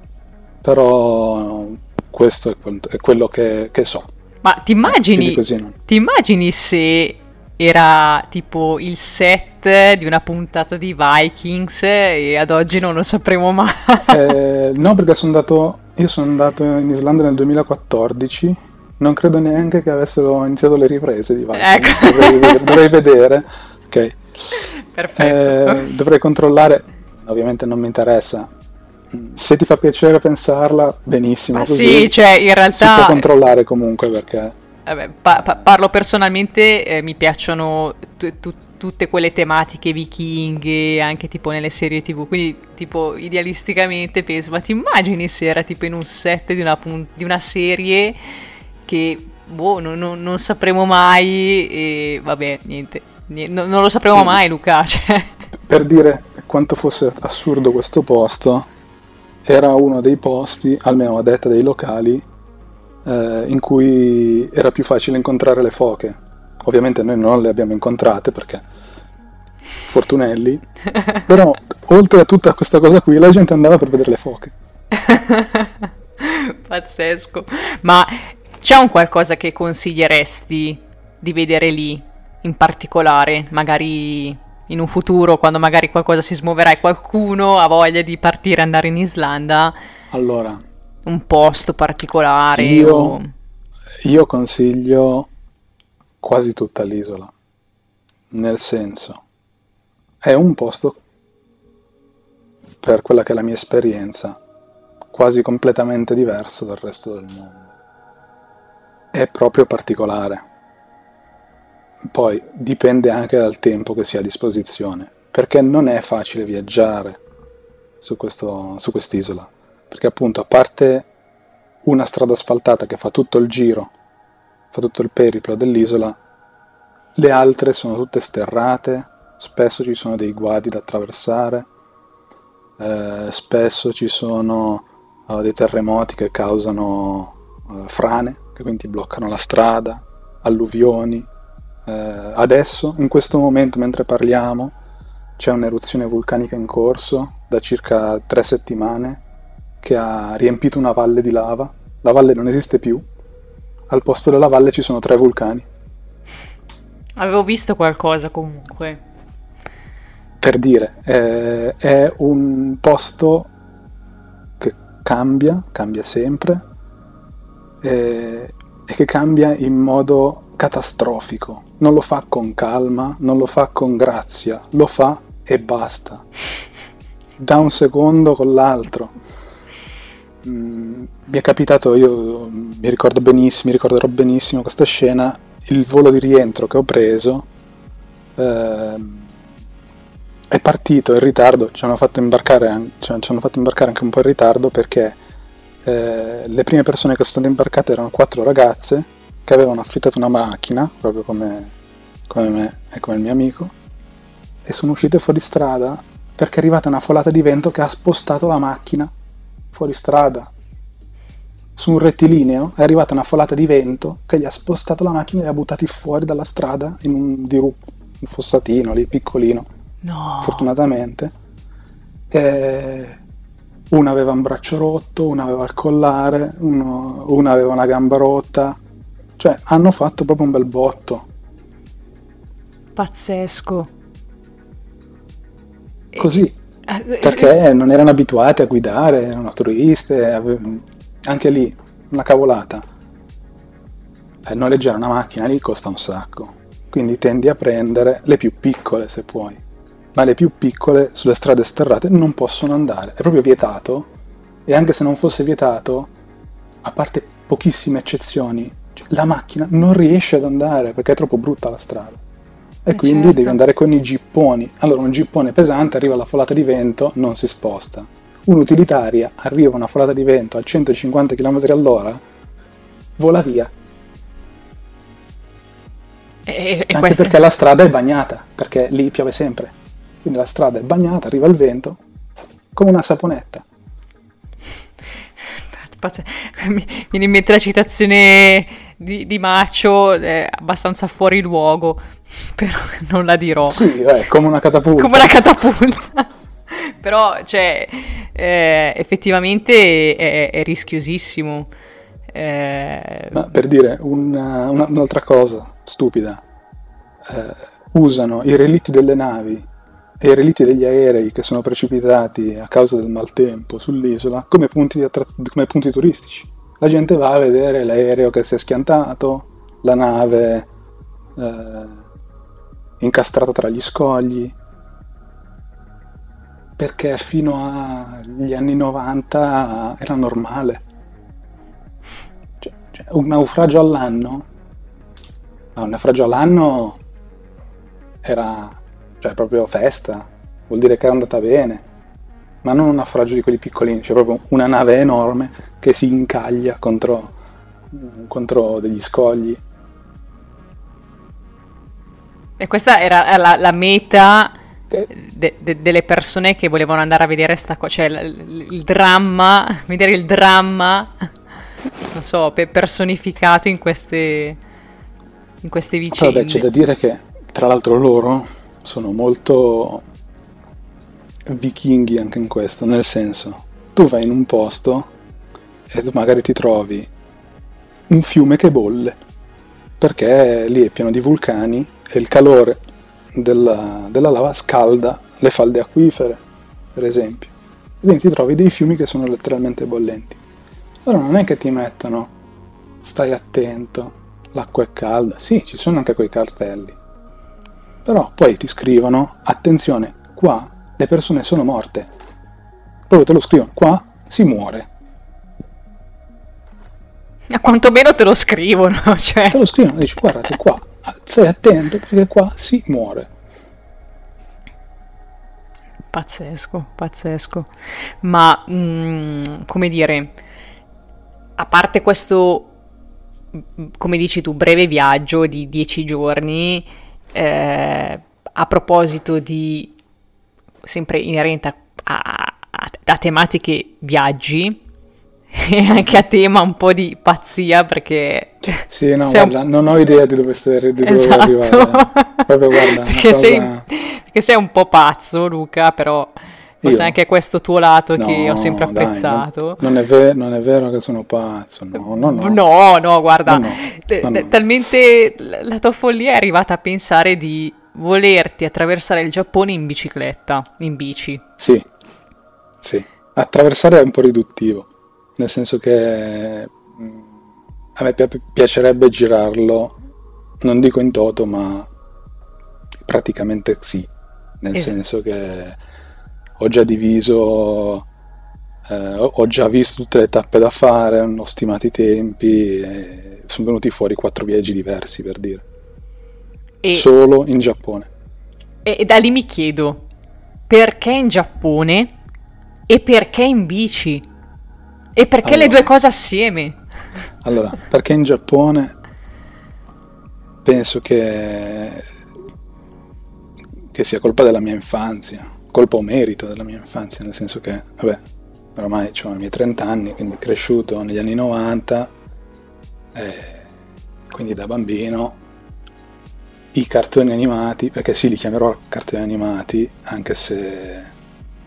però questo è, è quello che, che, so. Ma ti immagini, eh, ti immagini se era tipo il set di una puntata di Vikings e ad oggi non lo sapremo mai. Eh, no, perché sono andato, io sono andato in Islanda nel 2014, non credo neanche che avessero iniziato le riprese di Vikings, ecco. dovrei, dovrei, vedere. Ok. Perfetto. Eh, dovrei controllare, ovviamente non mi interessa. Se ti fa piacere pensarla, benissimo. Ma sì, cioè in realtà... Si può controllare comunque perché... Vabbè, pa- pa- parlo personalmente, eh, mi piacciono t- t- tutte quelle tematiche vichinghe, anche tipo nelle serie tv, quindi tipo idealisticamente penso, ma ti immagini se era tipo in un set di una, pun- di una serie che, boh, non, non, non, sapremo mai e vabbè, niente, non, non, lo sapremo sì. mai Luca. Cioè. Per dire quanto fosse assurdo questo posto, era uno dei posti, almeno a detta dei locali, eh, in cui era più facile incontrare le foche. Ovviamente noi non le abbiamo incontrate perché fortunelli, però oltre a tutta questa cosa qui la gente andava per vedere le foche. Pazzesco. Ma c'è un qualcosa che consiglieresti di vedere lì in particolare, magari in un futuro, quando magari qualcosa si smuoverà e qualcuno ha voglia di partire e andare in Islanda? Allora, un posto particolare? Io, o... io consiglio quasi tutta l'isola, nel senso, è un posto, per quella che è la mia esperienza, quasi completamente diverso dal resto del mondo. È proprio particolare. Poi dipende anche dal tempo che si ha a disposizione, perché non è facile viaggiare su, questo, su quest'isola perché appunto a parte una strada asfaltata che fa tutto il giro, fa tutto il periplo dell'isola, le altre sono tutte sterrate, spesso ci sono dei guadi da attraversare, eh, spesso ci sono uh, dei terremoti che causano uh, frane, che quindi bloccano la strada, alluvioni. Eh, adesso, in questo momento, mentre parliamo, c'è un'eruzione vulcanica in corso da circa tre settimane che ha riempito una valle di lava. La valle non esiste più. Al posto della valle ci sono tre vulcani. Avevo visto qualcosa comunque. Per dire, eh, è un posto che cambia, cambia sempre, eh, e che cambia in modo catastrofico, non lo fa con calma, non lo fa con grazia, lo fa e basta. Da un secondo con l'altro. Mm, mi è capitato, io mi ricordo benissimo, mi ricorderò benissimo questa scena, il volo di rientro che ho preso eh, è partito in ritardo, ci hanno fatto imbarcare, ci hanno fatto imbarcare anche un po' in ritardo perché eh, le prime persone che sono state imbarcate erano quattro ragazze che avevano affittato una macchina, proprio come, come me e come il mio amico, e sono uscite fuori strada perché è arrivata una folata di vento che ha spostato la macchina fuori strada. Su un rettilineo è arrivata una folata di vento che gli ha spostato la macchina e li ha buttati fuori dalla strada in un dirupo, un fossatino lì piccolino. No. Fortunatamente. E una aveva un braccio rotto, una aveva il collare, uno, una aveva una gamba rotta. Cioè, hanno fatto proprio un bel botto. Pazzesco. Così. Eh, perché non erano abituati a guidare, erano turiste, anche lì una cavolata. Per noleggiare una macchina lì costa un sacco, quindi tendi a prendere le più piccole se puoi ma le più piccole sulle strade sterrate non possono andare. È proprio vietato e anche se non fosse vietato, a parte pochissime eccezioni, cioè, la macchina non riesce ad andare perché è troppo brutta la strada. E eh quindi certo. devi andare con i gipponi. Allora un gippone pesante arriva alla folata di vento, non si sposta. Un'utilitaria arriva una folata di vento a 150 km all'ora, vola via. E, e Anche queste... perché la strada è bagnata, perché lì piove sempre quindi la strada è bagnata, arriva il vento, come una saponetta. Mi viene in mente la citazione di, di Macio, è abbastanza fuori luogo, però non la dirò. Sì, è come una catapulta. come una catapulta. però, cioè, eh, effettivamente è, è rischiosissimo. Eh... Ma per dire una, una, un'altra cosa stupida, eh, usano i relitti delle navi e i relitti degli aerei che sono precipitati a causa del maltempo sull'isola come punti, attraz- come punti turistici. La gente va a vedere l'aereo che si è schiantato, la nave eh, incastrata tra gli scogli, perché fino agli anni 90 era normale. Cioè, cioè, un naufragio all'anno, no, un naufragio all'anno era cioè proprio festa, vuol dire che è andata bene, ma non un naufragio di quelli piccolini, cioè proprio una nave enorme che si incaglia contro, contro degli scogli. E questa era la, la meta de, de, delle persone che volevano andare a vedere sta cosa, cioè il, il, dramma, vedere il dramma, non so, personificato in queste, in queste vicende. Vabbè, c'è da dire che tra l'altro loro sono molto vichinghi anche in questo, nel senso, tu vai in un posto e magari ti trovi un fiume che bolle, perché lì è pieno di vulcani e il calore della, della lava scalda le falde acquifere, per esempio. Quindi ti trovi dei fiumi che sono letteralmente bollenti. Allora non è che ti mettono stai attento, l'acqua è calda, sì, ci sono anche quei cartelli, però poi ti scrivono, attenzione, qua le persone sono morte. Poi te lo scrivono, qua si muore. A quantomeno te lo scrivono, cioè. Te lo scrivono, dici guarda che qua, stai attento perché qua si muore. Pazzesco, pazzesco. Ma, mh, mm, come dire, a parte questo, come dici tu, breve viaggio di dieci giorni, eh, a proposito di, sempre inerente a, a, a tematiche viaggi, e anche a tema un po' di pazzia perché sì no guarda un... non ho idea di dove, stai, di dove esatto. arrivare proprio guarda perché, cosa... sei, perché sei un po' pazzo Luca però forse Io? anche questo tuo lato no, che ho sempre apprezzato dai, non, non, è ver- non, è vero che sono pazzo no no no no, no guarda no, t- talmente la tua follia è arrivata a pensare di volerti attraversare il Giappone in bicicletta in bici sì sì attraversare è un po' riduttivo nel senso che mm, a me pi- piacerebbe girarlo non dico in toto, ma praticamente sì, nel esatto. senso che ho già diviso, eh, ho già visto tutte le tappe da fare, ho stimato i tempi sono venuti fuori quattro viaggi diversi per dire. E, Solo in Giappone. e da lì mi chiedo, perché in Giappone e perché in bici? E perché le Allora. due cose assieme? Allora, perché in Giappone penso che, che sia colpa della mia infanzia, colpa o merito della mia infanzia, nel senso che, vabbè, ormai ho i miei 30 anni, quindi cresciuto negli anni 90, e quindi da bambino i cartoni animati, perché sì, li chiamerò cartoni animati, anche se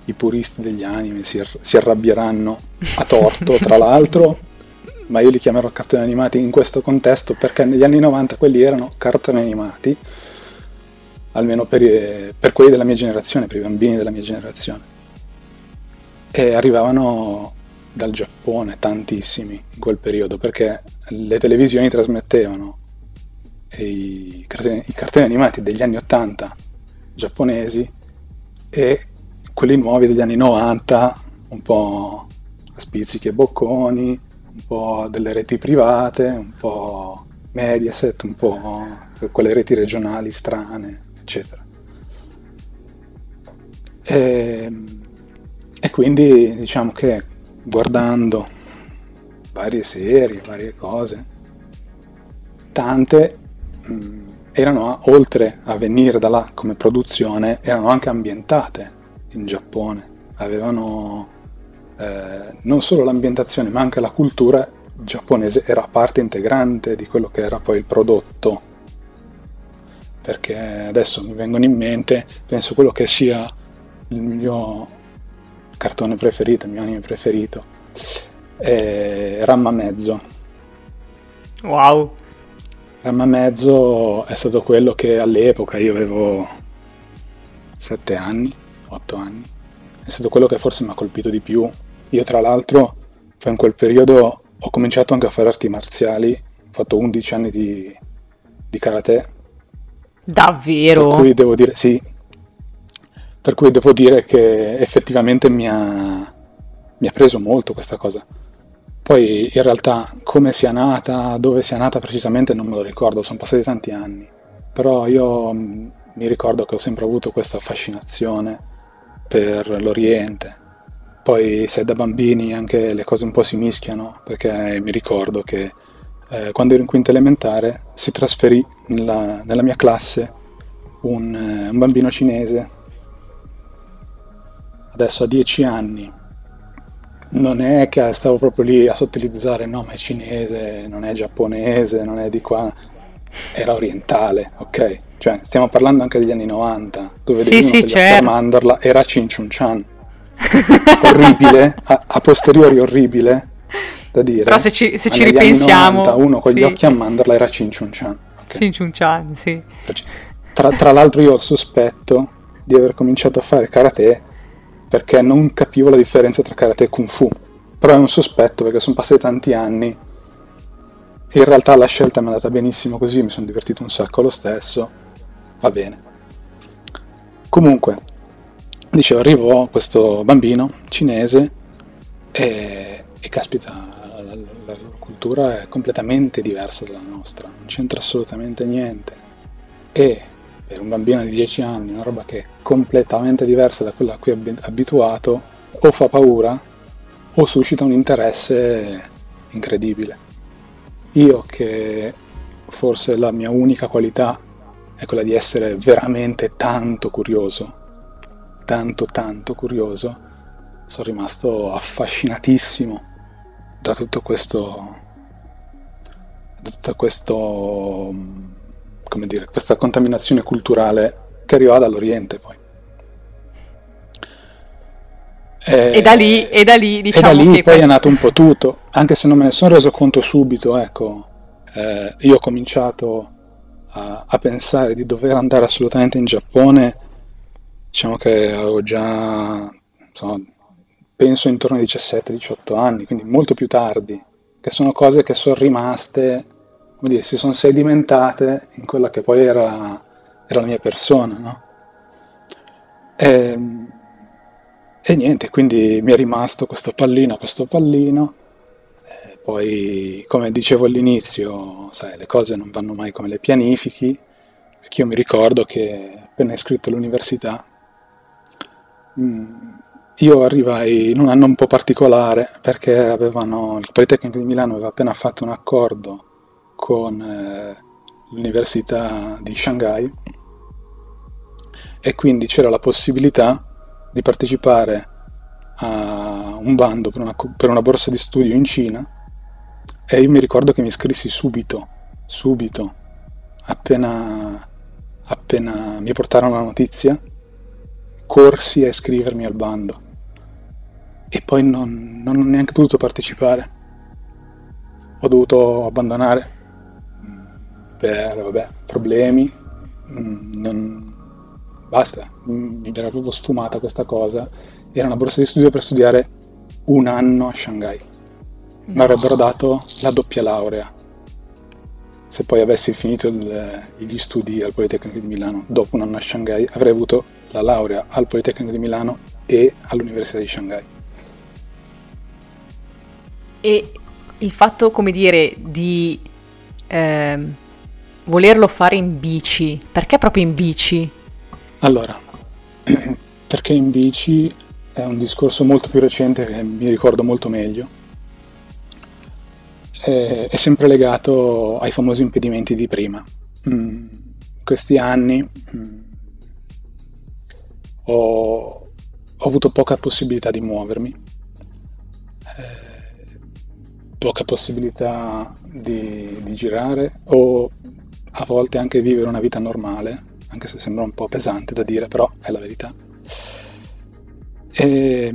i puristi degli anime si, ar- si arrabbieranno a torto, tra l'altro, ma io li chiamerò cartoni animati in questo contesto perché negli anni 90 quelli erano cartoni animati, almeno per, i- per quelli della mia generazione, per i bambini della mia generazione. E arrivavano dal Giappone tantissimi in quel periodo perché le televisioni trasmettevano i cartoni, i cartoni animati degli anni 80 giapponesi e quelli nuovi degli anni 90, un po' a spizzichi e bocconi, un po' delle reti private, un po' Mediaset, un po' quelle reti regionali strane, eccetera. E, e quindi diciamo che guardando varie serie, varie cose, tante erano a- oltre a venire da là come produzione, erano anche ambientate in Giappone. Avevano eh, non solo l'ambientazione, ma anche la cultura giapponese era parte integrante di quello che era poi il prodotto. Perché adesso mi vengono in mente, penso quello che sia il mio cartone preferito, il mio anime preferito, è Ramma Mezzo. Wow. Ramma Mezzo è stato quello che all'epoca io avevo 7 anni, 8 anni, è stato quello che forse mi ha colpito di più. Io tra l'altro in quel periodo ho cominciato anche a fare arti marziali, ho fatto 11 anni di, di karate, per Davvero? cui devo dire sì, per cui devo dire che effettivamente mi ha, mi ha preso molto questa cosa. Poi in realtà come sia nata, dove sia nata precisamente non me lo ricordo, sono passati tanti anni, però io mh, mi ricordo che ho sempre avuto questa fascinazione per l'Oriente. Poi se da bambini anche le cose un po' si mischiano, perché mi ricordo che eh, quando ero in quinta elementare si trasferì nella, nella mia classe un, eh, un bambino cinese, adesso ha 10 anni. Non è che stavo proprio lì a sottilizzare, no, ma è cinese, non è giapponese, non è di qua, era orientale, ok? Cioè, stiamo parlando anche degli anni 90, dove Sì, sì, gli certo. mandarla era Chin Chun Chan. Orribile, a, a posteriori orribile da dire. Però se ci, se ci ripensiamo... 90 uno con gli sì. occhi a mandorla era Chin Chun Chan. ok? Sì, Chun-chan, sì. Tra, tra l'altro io ho il sospetto di aver cominciato a fare karate perché non capivo la differenza tra karate e kung fu. Però è un sospetto perché sono passati tanti anni e in realtà la scelta mi è andata benissimo così, mi sono divertito un sacco lo stesso. Va bene. Comunque, dicevo, arrivò questo bambino cinese e, e caspita, la, la- la loro cultura è completamente diversa dalla nostra, non c'entra assolutamente niente. E per un bambino di 10 anni, una roba che è completamente diversa da quella a cui è abi- abituato, o fa paura o suscita un interesse incredibile. Io che forse la mia unica qualità è quella di essere veramente tanto curioso, tanto tanto curioso, sono rimasto affascinatissimo da tutto questo, da tutto questo, come dire, questa contaminazione culturale che arrivava dall'Oriente poi. E da lì, e da lì e diciamo da lì che... poi è nato un po' tutto, anche se non me ne sono reso conto subito, ecco, eh, io ho cominciato a, a pensare di dover andare assolutamente in Giappone, diciamo che avevo già, insomma, penso intorno ai 17-18 anni, quindi molto più tardi, che sono cose che sono rimaste come dire, si sono sedimentate in quella che poi era, era la mia persona, no? E, e, niente, quindi mi è rimasto questo pallino, questo pallino. E poi, come dicevo all'inizio, sai, le cose non vanno mai come le pianifichi, perché io mi ricordo che appena iscritto all'università, mm, io arrivai in un anno un po' particolare perché avevano, il Politecnico di Milano aveva appena fatto un accordo con eh, l'Università di Shanghai e quindi c'era la possibilità di partecipare a un bando per una, per una borsa di studio in Cina e io mi ricordo che mi iscrissi subito, subito, appena, appena mi portarono la notizia, corsi a iscrivermi al bando e poi non, non ho neanche potuto partecipare. Ho dovuto abbandonare per vabbè, problemi, mm, non... basta, mm, mi era proprio sfumata questa cosa. Era una borsa di studio per studiare un anno a Shanghai. No. Mi avrebbero dato la doppia laurea. Se poi avessi finito il, gli studi al Politecnico di Milano dopo un anno a Shanghai, avrei avuto la laurea al Politecnico di Milano e all'Università di Shanghai. E il fatto, come dire, di eh, volerlo fare in bici, perché proprio in bici? Allora, perché in bici è un discorso molto più recente che mi ricordo molto meglio. È, è sempre legato ai famosi impedimenti di prima. Mm, questi anni mm, ho, ho, avuto poca possibilità di muovermi, eh, poca possibilità di, di girare o a volte anche vivere una vita normale, anche se sembra un po' pesante da dire, però è la verità. E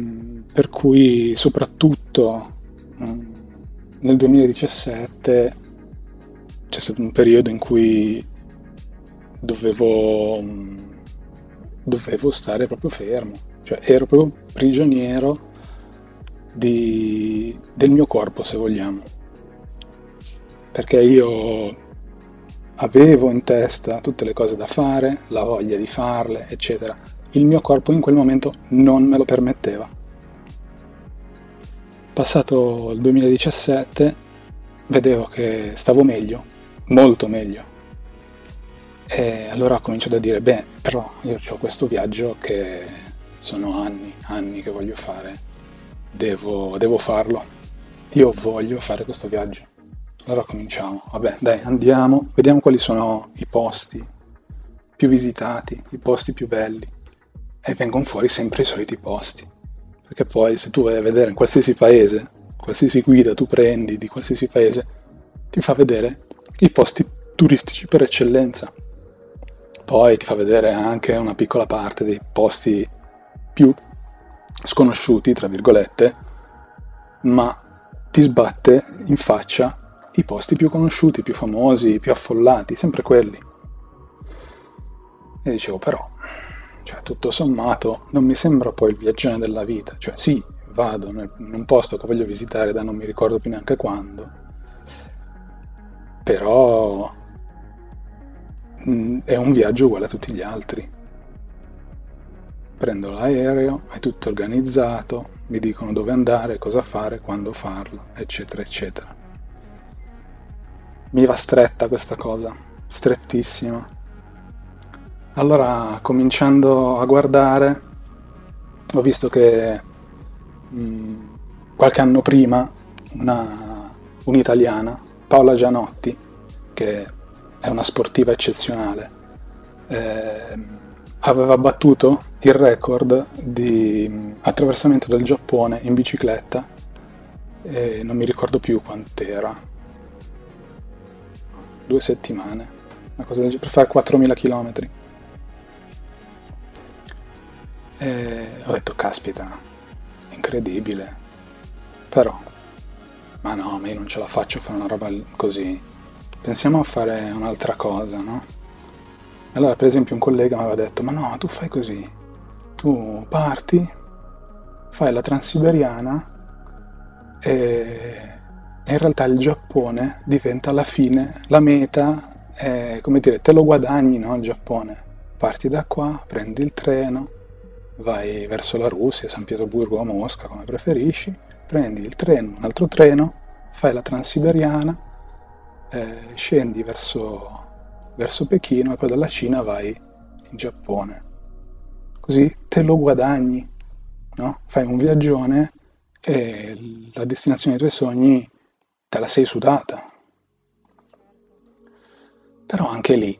per cui soprattutto mm, nel 2017 c'è stato un periodo in cui dovevo, mm, dovevo stare proprio fermo, cioè ero proprio prigioniero di, del mio corpo, se vogliamo. Perché io avevo in testa tutte le cose da fare, la voglia di farle, eccetera. Il mio corpo in quel momento non me lo permetteva. Passato il 2017 vedevo che stavo meglio, molto meglio. E allora ho cominciato a dire, beh, però io ho questo viaggio che sono anni, anni che voglio fare, devo, devo farlo. Io voglio fare questo viaggio. Allora cominciamo. Vabbè, dai, andiamo, vediamo quali sono i posti più visitati, i posti più belli. E vengono fuori sempre i soliti posti. Perché poi se tu vai a vedere in qualsiasi paese, qualsiasi guida tu prendi di qualsiasi paese, ti fa vedere i posti turistici per eccellenza. Poi ti fa vedere anche una piccola parte dei posti più sconosciuti, tra virgolette, ma ti sbatte in faccia i posti più conosciuti, più famosi, più affollati, sempre quelli. E dicevo però, cioè tutto sommato non mi sembra poi il viaggione della vita, cioè sì, vado in un posto che voglio visitare da non mi ricordo più neanche quando, però mm, è un viaggio uguale a tutti gli altri. Prendo l'aereo, è tutto organizzato, mi dicono dove andare, cosa fare, quando farlo, eccetera, eccetera mi va stretta questa cosa, strettissima. Allora, cominciando a guardare, ho visto che mh, mm, qualche anno prima una, un'italiana, Paola Gianotti, che è una sportiva eccezionale, eh, aveva battuto il record di mm, attraversamento del Giappone in bicicletta e non mi ricordo più quant'era, due settimane, una cosa del per fare 4.000 km. E ho detto, caspita, incredibile, però, ma no, ma io non ce la faccio a fare una roba così, pensiamo a fare un'altra cosa, no? Allora, per esempio, un collega mi aveva detto, ma no, tu fai così, tu parti, fai la transiberiana E in realtà il Giappone diventa alla fine la meta, è, come dire, te lo guadagni, no? Il Giappone. Parti da qua, prendi il treno, vai verso la Russia, San Pietroburgo o Mosca, come preferisci, prendi il treno, un altro treno, fai la Transiberiana, eh, scendi verso, verso Pechino e poi dalla Cina vai in Giappone. Così te lo guadagni, no? Fai un viaggione e la destinazione dei tuoi sogni te la sei sudata. Però anche lì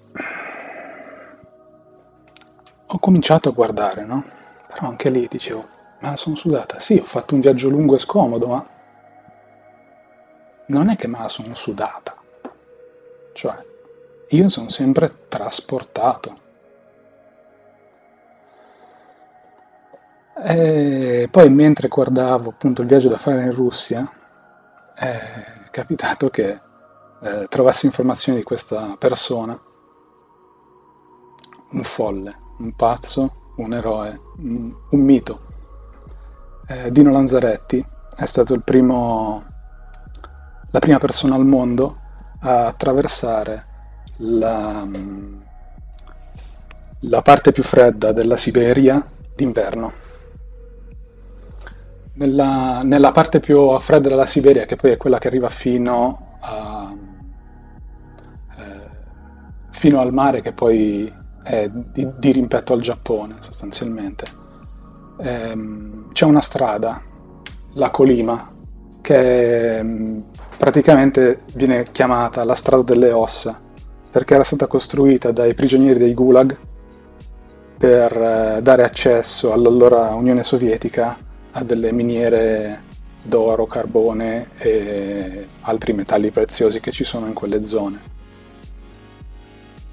ho cominciato a guardare, no? Però anche lì dicevo, ma la sono sudata. Sì, ho fatto un viaggio lungo e scomodo, ma non è che me la sono sudata. Cioè, io sono sempre trasportato. E poi mentre guardavo appunto il viaggio da fare in Russia, è capitato che eh, trovassi informazioni di questa persona, un folle, un pazzo, un eroe, un, un mito. Eh, Dino Lanzaretti è stato primo, la prima persona al mondo a attraversare la, la parte più fredda della Siberia d'inverno. Nella, nella, parte più fredda della Siberia, che poi è quella che arriva fino, a, eh, fino al mare, che poi è di, di rimpetto al Giappone sostanzialmente. Ehm, c'è una strada, la Colima, che mm, praticamente viene chiamata la strada delle ossa, perché era stata costruita dai prigionieri dei Gulag per eh, dare accesso all'allora Unione Sovietica a delle miniere d'oro, carbone e altri metalli preziosi che ci sono in quelle zone.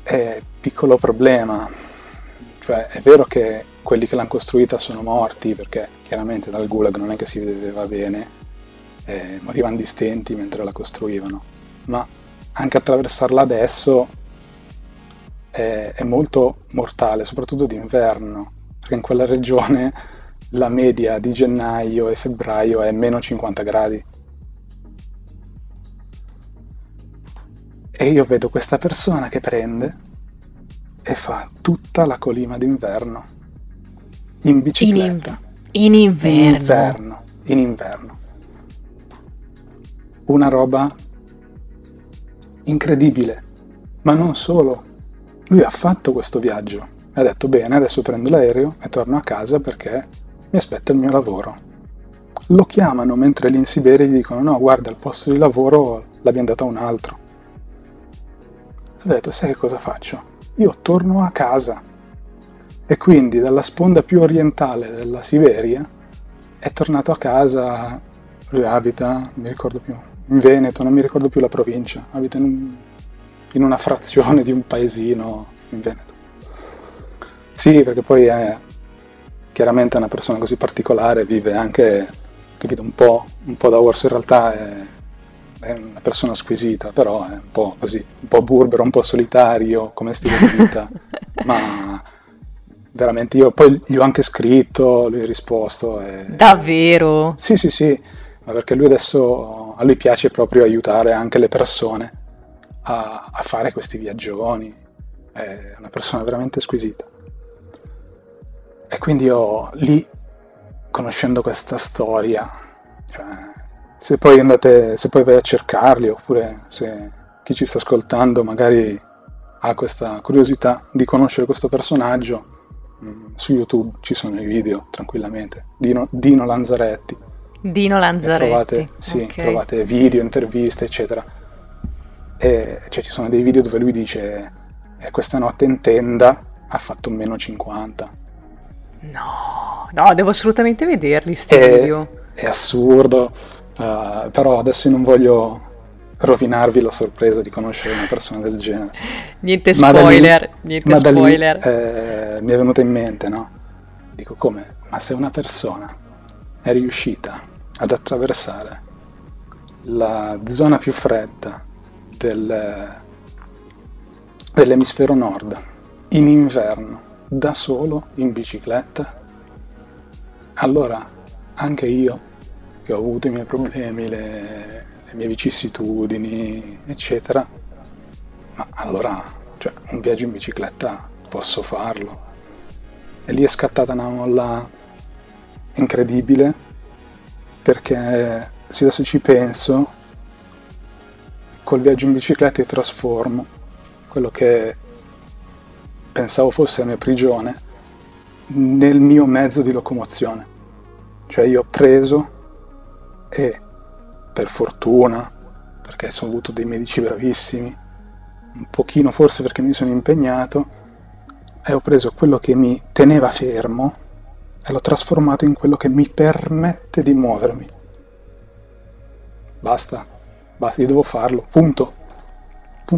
È piccolo problema, cioè è vero che quelli che l'hanno costruita sono morti perché chiaramente dal gulag non è che si vedeva bene, eh, morivano di stenti mentre la costruivano, ma anche attraversarla adesso è, è molto mortale, soprattutto d'inverno, perché in quella regione la media di gennaio e febbraio è meno 50 gradi. E io vedo questa persona che prende e fa tutta la colima d'inverno in bicicletta. In, in inverno. In inverno. In inverno. Una roba incredibile. Ma non solo. Lui ha fatto questo viaggio ha detto bene, adesso prendo l'aereo e torno a casa perché mi aspetta il mio lavoro. Lo chiamano mentre lì in Siberia gli dicono no, guarda, il posto di lavoro l'abbiamo dato a un altro. Ha detto, sai che cosa faccio? Io torno a casa. E quindi dalla sponda più orientale della Siberia è tornato a casa, lui abita, mi ricordo più, in Veneto, non mi ricordo più la provincia, abita in, un, in una frazione di un paesino in Veneto. Sì, perché poi è, chiaramente una persona così particolare vive anche, capito, un po', un po' da orso, in realtà è, è, una persona squisita, però è un po' così, un po' burbero, un po' solitario come stile di vita, ma veramente io poi gli ho anche scritto, lui ha risposto. E... Davvero? Sì, sì, sì, ma perché lui adesso, a lui piace proprio aiutare anche le persone a, a fare questi viaggioni, è una persona veramente squisita. E quindi io lì, conoscendo questa storia, cioè, se poi andate, se poi vai a cercarli, oppure se chi ci sta ascoltando magari ha questa curiosità di conoscere questo personaggio, mh, mm, su YouTube ci sono i video tranquillamente. Dino, Dino Lanzaretti. Dino Lanzaretti. Trovate, sì, okay. trovate video, interviste, eccetera. E cioè, ci sono dei video dove lui dice eh, questa notte in tenda ha fatto meno 50 No, no, devo assolutamente vederli sti è, video. È assurdo, uh, però adesso non voglio rovinarvi la sorpresa di conoscere una persona del genere. niente spoiler, lì, niente spoiler. Lì, eh, mi è venuto in mente, no? Dico come? Ma se una persona è riuscita ad attraversare la zona più fredda del, dell'emisfero nord in inverno da solo in bicicletta? Allora anche io, che ho avuto i miei problemi, le, le mie vicissitudini, eccetera, ma allora, cioè, un viaggio in bicicletta posso farlo. E lì è scattata una molla incredibile perché se adesso ci penso, col viaggio in bicicletta io trasformo quello che pensavo fosse la mia prigione nel mio mezzo di locomozione. Cioè io ho preso e per fortuna, perché sono avuto dei medici bravissimi, un pochino forse perché mi sono impegnato, e ho preso quello che mi teneva fermo e l'ho trasformato in quello che mi permette di muovermi. Basta, basta, io devo farlo, punto.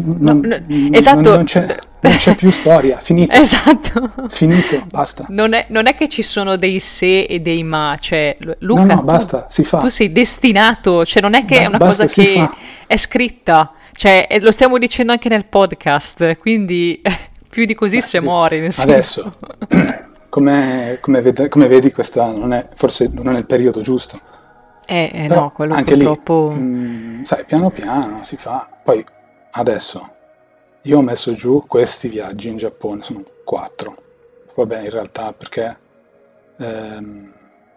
Non, no, no, esatto. Non, non, c'è, non, c'è, più storia, finito. Esatto. Finito, basta. Non è, non è, che ci sono dei se e dei ma, cioè Luca, no, no, tu, basta, si fa. Tu sei destinato, cioè non è che basta, è una cosa che fa. è scritta, cioè lo stiamo dicendo anche nel podcast, quindi più di così Beh, se sì. muori. Adesso, come, come, ved- come, vedi, questa non è, forse non è il periodo giusto. Eh, eh no, quello anche purtroppo... lì, mm, mh, sai, piano piano si fa. Poi, adesso, io ho messo giù questi viaggi in Giappone, sono quattro. Vabbè, in realtà perché ehm,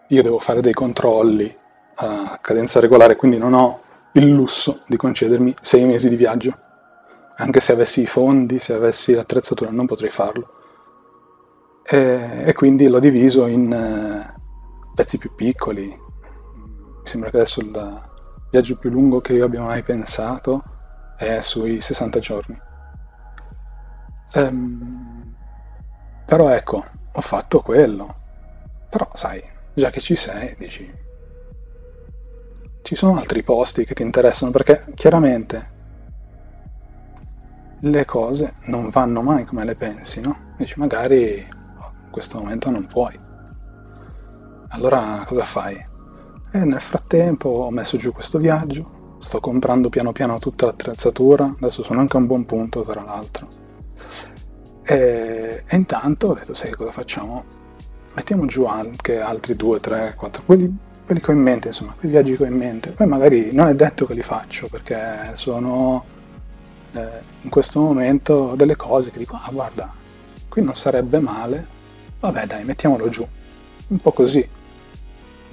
io devo fare dei controlli a cadenza regolare, quindi non ho il lusso di concedermi sei mesi di viaggio anche se avessi i fondi, se avessi l'attrezzatura, non potrei farlo. E, e quindi l'ho diviso in uh, pezzi più piccoli. Mi sembra che adesso il viaggio più lungo che io abbia mai pensato è sui 60 giorni. Um, però ecco, ho fatto quello. Però sai, già che ci sei, dici, ci sono altri posti che ti interessano perché chiaramente le cose non vanno mai come le pensi, no? Dici magari in questo momento non puoi. Allora cosa fai? E nel frattempo ho messo giù questo viaggio, sto comprando piano piano tutta l'attrezzatura, adesso sono anche a un buon punto tra l'altro. E, e intanto ho detto, sai cosa facciamo? Mettiamo giù anche altri due, tre, quattro, quelli, quelli che ho in mente, insomma, quei viaggi che ho in mente. Poi magari non è detto che li faccio perché sono eh, in questo momento delle cose che dico, ah guarda, qui non sarebbe male, vabbè dai, mettiamolo giù, un po' così,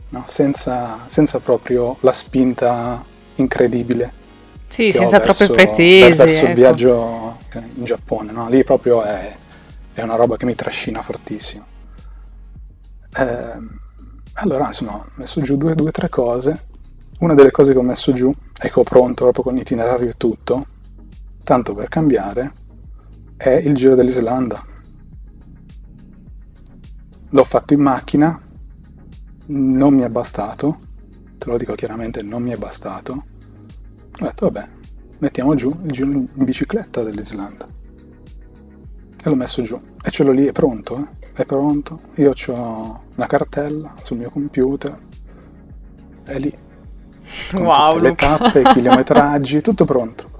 no? senza, senza proprio la spinta incredibile. Sì, senza troppe pretese. Verso ecco. il viaggio in Giappone, no? lì proprio è, è, una roba che mi trascina fortissimo. Eh, allora, insomma, ho messo giù due o tre cose. Una delle cose che ho messo giù e che ho pronto proprio con l'itinerario e tutto tanto per cambiare, è il Giro dell'Islanda. L'ho fatto in macchina, non mi è bastato, te lo dico chiaramente, non mi è bastato. Ho detto, vabbè, mettiamo giù il giro in bicicletta dell'Islanda. E l'ho messo giù. E ce l'ho lì, è pronto, eh? È pronto. Io ho una cartella sul mio computer. È lì. Con wow, le tappe, i chilometraggi, tutto pronto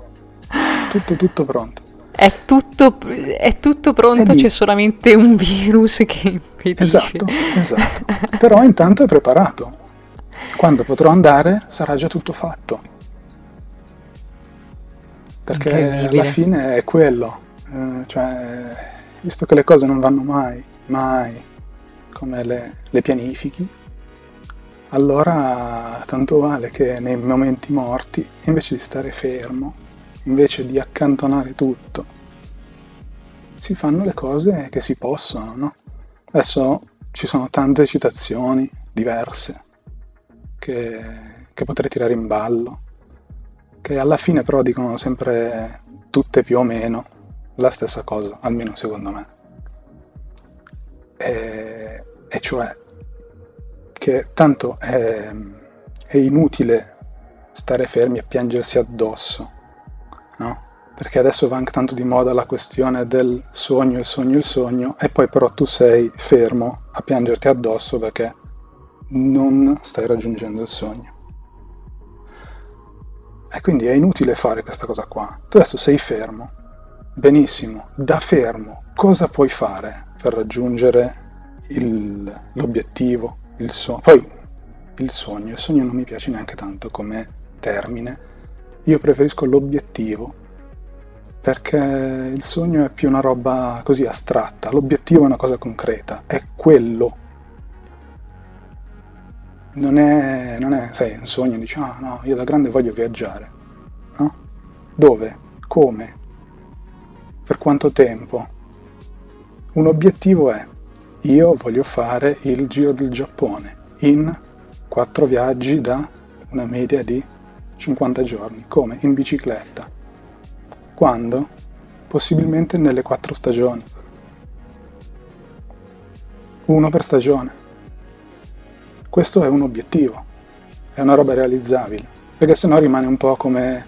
tutto, tutto pronto. È tutto, è tutto pronto, c'è solamente un virus che impedisce. Esatto, esatto. Però intanto è preparato. Quando potrò andare sarà già tutto fatto. Perché alla fine è quello. Eh, cioè, visto che le cose non vanno mai, mai come le, le pianifichi, allora tanto vale che nei momenti morti, invece di stare fermo, invece di accantonare tutto, si fanno le cose che si possono, no? Adesso ci sono tante citazioni diverse che, che potrei tirare in ballo, che alla fine però dicono sempre tutte più o meno la stessa cosa, almeno secondo me. E, e cioè che tanto è, è inutile stare fermi a piangersi addosso no? Perché adesso va anche tanto di moda la questione del sogno, il sogno, il sogno, e poi però tu sei fermo a piangerti addosso perché non stai raggiungendo il sogno. E quindi è inutile fare questa cosa qua. Tu adesso sei fermo. Benissimo, da fermo cosa puoi fare per raggiungere il, l'obiettivo, il sogno? Poi il sogno, il sogno non mi piace neanche tanto come termine io preferisco l'obiettivo perché il sogno è più una roba così astratta, l'obiettivo è una cosa concreta, è quello. Non è, non è sai, un sogno, dici, ah no, io da grande voglio viaggiare. No? Dove? Come? Per quanto tempo? Un obiettivo è, io voglio fare il giro del Giappone in quattro viaggi da una media di 50 giorni. Come? In bicicletta. Quando? Possibilmente nelle quattro stagioni. Uno per stagione. Questo è un obiettivo, è una roba realizzabile, perché sennò rimane un po' come,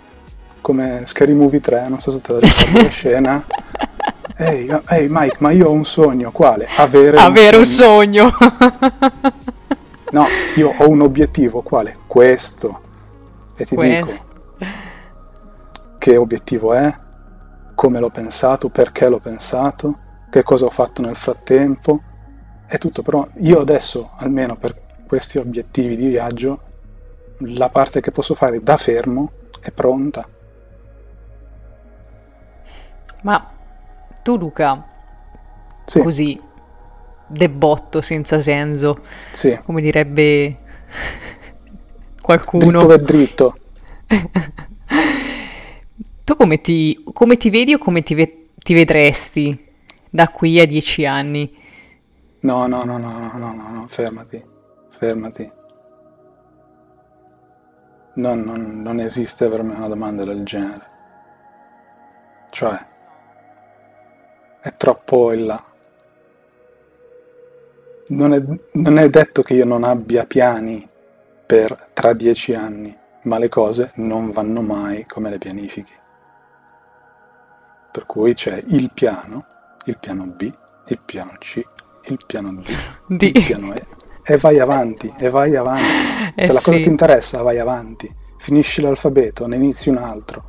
come Scary Movie 3, non so se te la ricordi la scena. Ehi, hey, Mike, ma io ho un sogno, quale? Avere, Avere un sogno. Un sogno. no, io ho un obiettivo, quale? Questo. E ti Questo. dico che obiettivo è, come l'ho pensato, perché l'ho pensato, che cosa ho fatto nel frattempo. È tutto, però io adesso, almeno per questi obiettivi di viaggio, la parte che posso fare da fermo è pronta. Ma tu Luca, sì. così, debotto senza senso, sì. come direbbe qualcuno. Dritto per dritto. tu come ti, come ti, vedi o come ti, ve- ti vedresti da qui a dieci anni? No, no, no, no, no, no, no, fermati, fermati. Non, non, non esiste per me una domanda del genere. Cioè, è troppo in là. Non è, non è detto che io non abbia piani per tra dieci anni, ma le cose non vanno mai come le pianifichi. Per cui c'è il piano, il piano B, il piano C, il piano D, D. il piano E, e vai avanti, e vai avanti. Eh Se la cosa ti interessa, vai avanti. Finisci l'alfabeto, ne inizi un altro.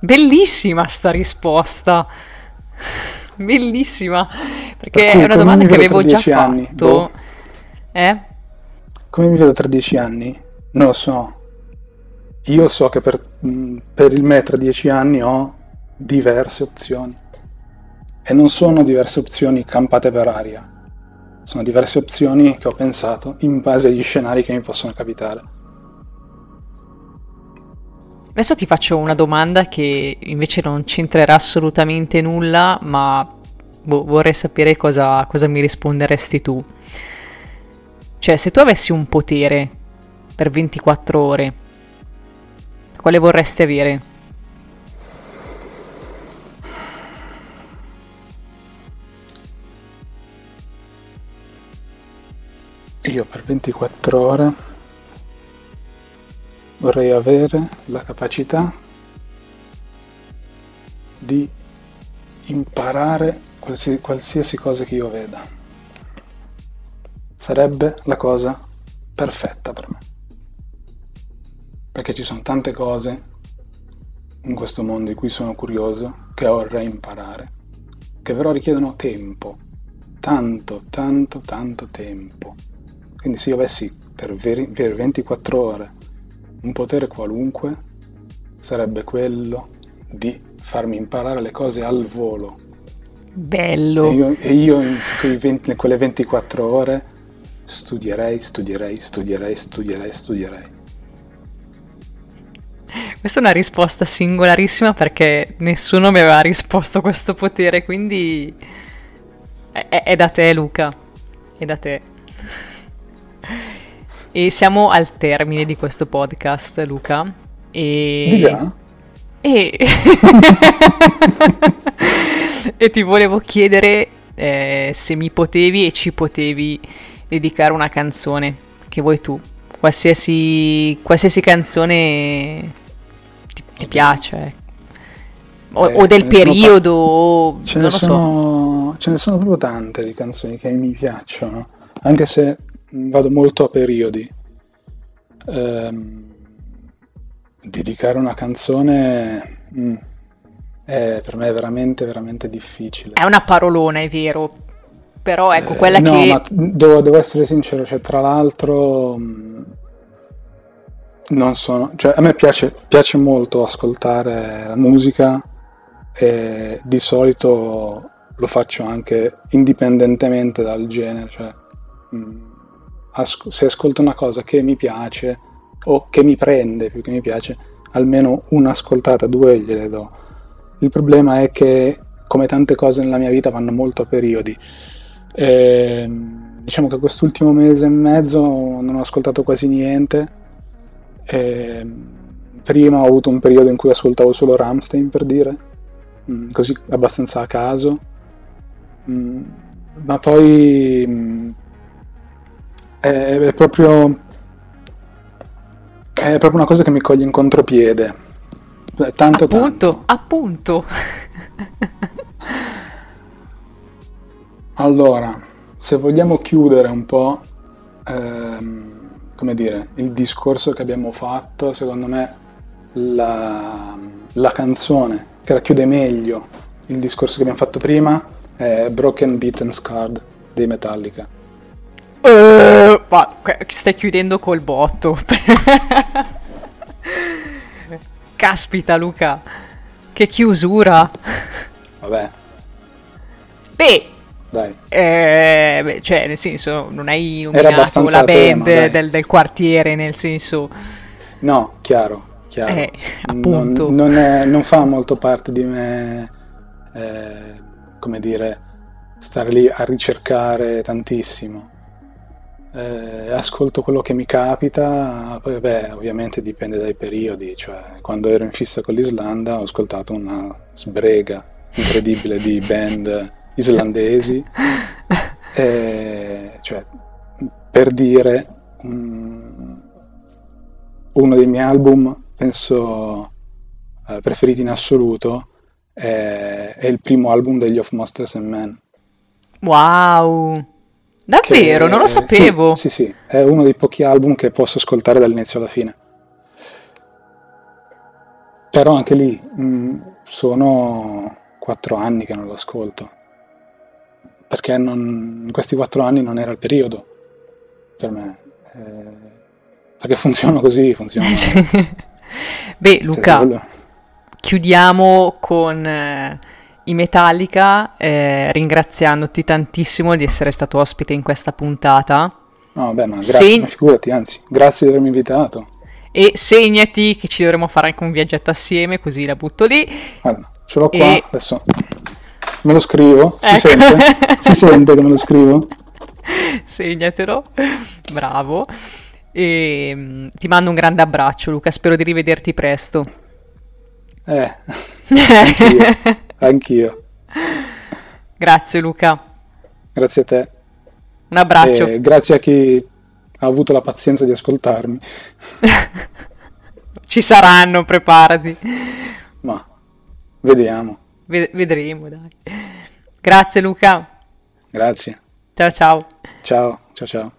Bellissima sta risposta. Bellissima. Perché cui, è una domanda che avevo già fatto. Anni, boh. Eh? Come mi vedo tra dieci anni? Non lo so. Io so che per, per il me tra dieci anni ho diverse opzioni. E non sono diverse opzioni campate per aria. Sono diverse opzioni che ho pensato in base agli scenari che mi possono capitare. Adesso ti faccio una domanda che invece non c'entrerà assolutamente nulla, ma boh, vorrei sapere cosa, cosa mi risponderesti tu. Cioè, se tu avessi un potere per 24 ore, quale vorresti avere? Io per 24 ore vorrei avere la capacità di imparare qualsiasi, qualsiasi cosa che io veda sarebbe la cosa perfetta per me. Perché ci sono tante cose in questo mondo di cui sono curioso, che vorrei imparare, che però richiedono tempo, tanto, tanto, tanto tempo. Quindi se io avessi per 24 ore un potere qualunque, sarebbe quello di farmi imparare le cose al volo. Bello! E io, e io in, 20, in quelle 24 ore studierei, studierei, studierei, studierei, studierei. Questa è una risposta singolarissima perché nessuno mi aveva risposto a questo potere, quindi è, è, da te Luca, è da te. E siamo al termine di questo podcast, Luca. E... Di già? E... e ti volevo chiedere eh, se mi potevi e ci potevi dedicare una canzone che vuoi tu. Qualsiasi, qualsiasi canzone ti, ti piace. Ecco. O, eh, o, del periodo, o, ce ne, sono, so. ce ne sono proprio tante di canzoni che mi piacciono, anche se vado molto a periodi. Ehm, dedicare una canzone mm, è per me veramente, veramente difficile. È una parolona, è vero, però ecco quella eh, no, che... ma devo, devo, essere sincero, cioè tra l'altro non sono, cioè a me piace, piace molto ascoltare la musica e di solito lo faccio anche indipendentemente dal genere, cioè mh, mm, asco- se ascolto una cosa che mi piace o che mi prende più che mi piace, almeno un'ascoltata, due gliele do. Il problema è che come tante cose nella mia vita vanno molto a periodi. E, ehm, diciamo che quest'ultimo mese e mezzo non ho ascoltato quasi niente. E, ehm, prima ho avuto un periodo in cui ascoltavo solo Ramstein per dire, mm, così abbastanza a caso. Mm, ma poi mm, è, è, proprio è proprio una cosa che mi coglie in contropiede. Tanto, appunto, tanto. appunto. allora, se vogliamo chiudere un po', ehm, come dire, il discorso che abbiamo fatto, secondo me la, la canzone che racchiude meglio il discorso che abbiamo fatto prima è Broken Beaten Scarred dei Metallica. Uh, ma stai chiudendo col botto. Caspita Luca, che chiusura. Vabbè. Beh, dai. Eh, beh, cioè, nel senso, non hai nominato la band tema, del, del, quartiere, nel senso... No, chiaro, chiaro. Eh, appunto. Non, non, è, non, fa molto parte di me, eh, come dire, stare lì a ricercare tantissimo. Eh, ascolto quello che mi capita, poi beh, ovviamente dipende dai periodi, cioè quando ero in fissa con l'Islanda ho ascoltato una sbrega incredibile di band islandesi, eh, cioè, per dire um, uno dei miei album, penso eh, preferiti in assoluto, è, è, il primo album degli Of Monsters and Men. Wow! Davvero? Che, non lo sapevo. Sì, sì, sì, è uno dei pochi album che posso ascoltare dall'inizio alla fine. Però anche lì mh, mm, sono quattro anni che non lo ascolto perché non, in questi quattro anni non era il periodo per me. Eh, perché funziona così, funziona. Beh, Luca, sì, chiudiamo con eh, i Metallica, eh, ringraziandoti tantissimo di essere stato ospite in questa puntata. No, beh, ma grazie, Segn- ma figurati, anzi, grazie di avermi invitato. E segnati che ci dovremo fare anche un viaggetto assieme, così la butto lì. Guarda, ce l'ho qua, e... adesso Me lo scrivo? Si, ecco. sente? si sente che me lo scrivo? Segnatelo, bravo. E mm, ti mando un grande abbraccio, Luca. Spero di rivederti presto. Eh. anch'io. Grazie, Luca. Grazie a te. Un abbraccio. E grazie a chi ha avuto la pazienza di ascoltarmi. Ci saranno, preparati. Ma vediamo. Ved- vedremo, dai. Grazie Luca. Grazie. Ciao ciao. Ciao, ciao ciao.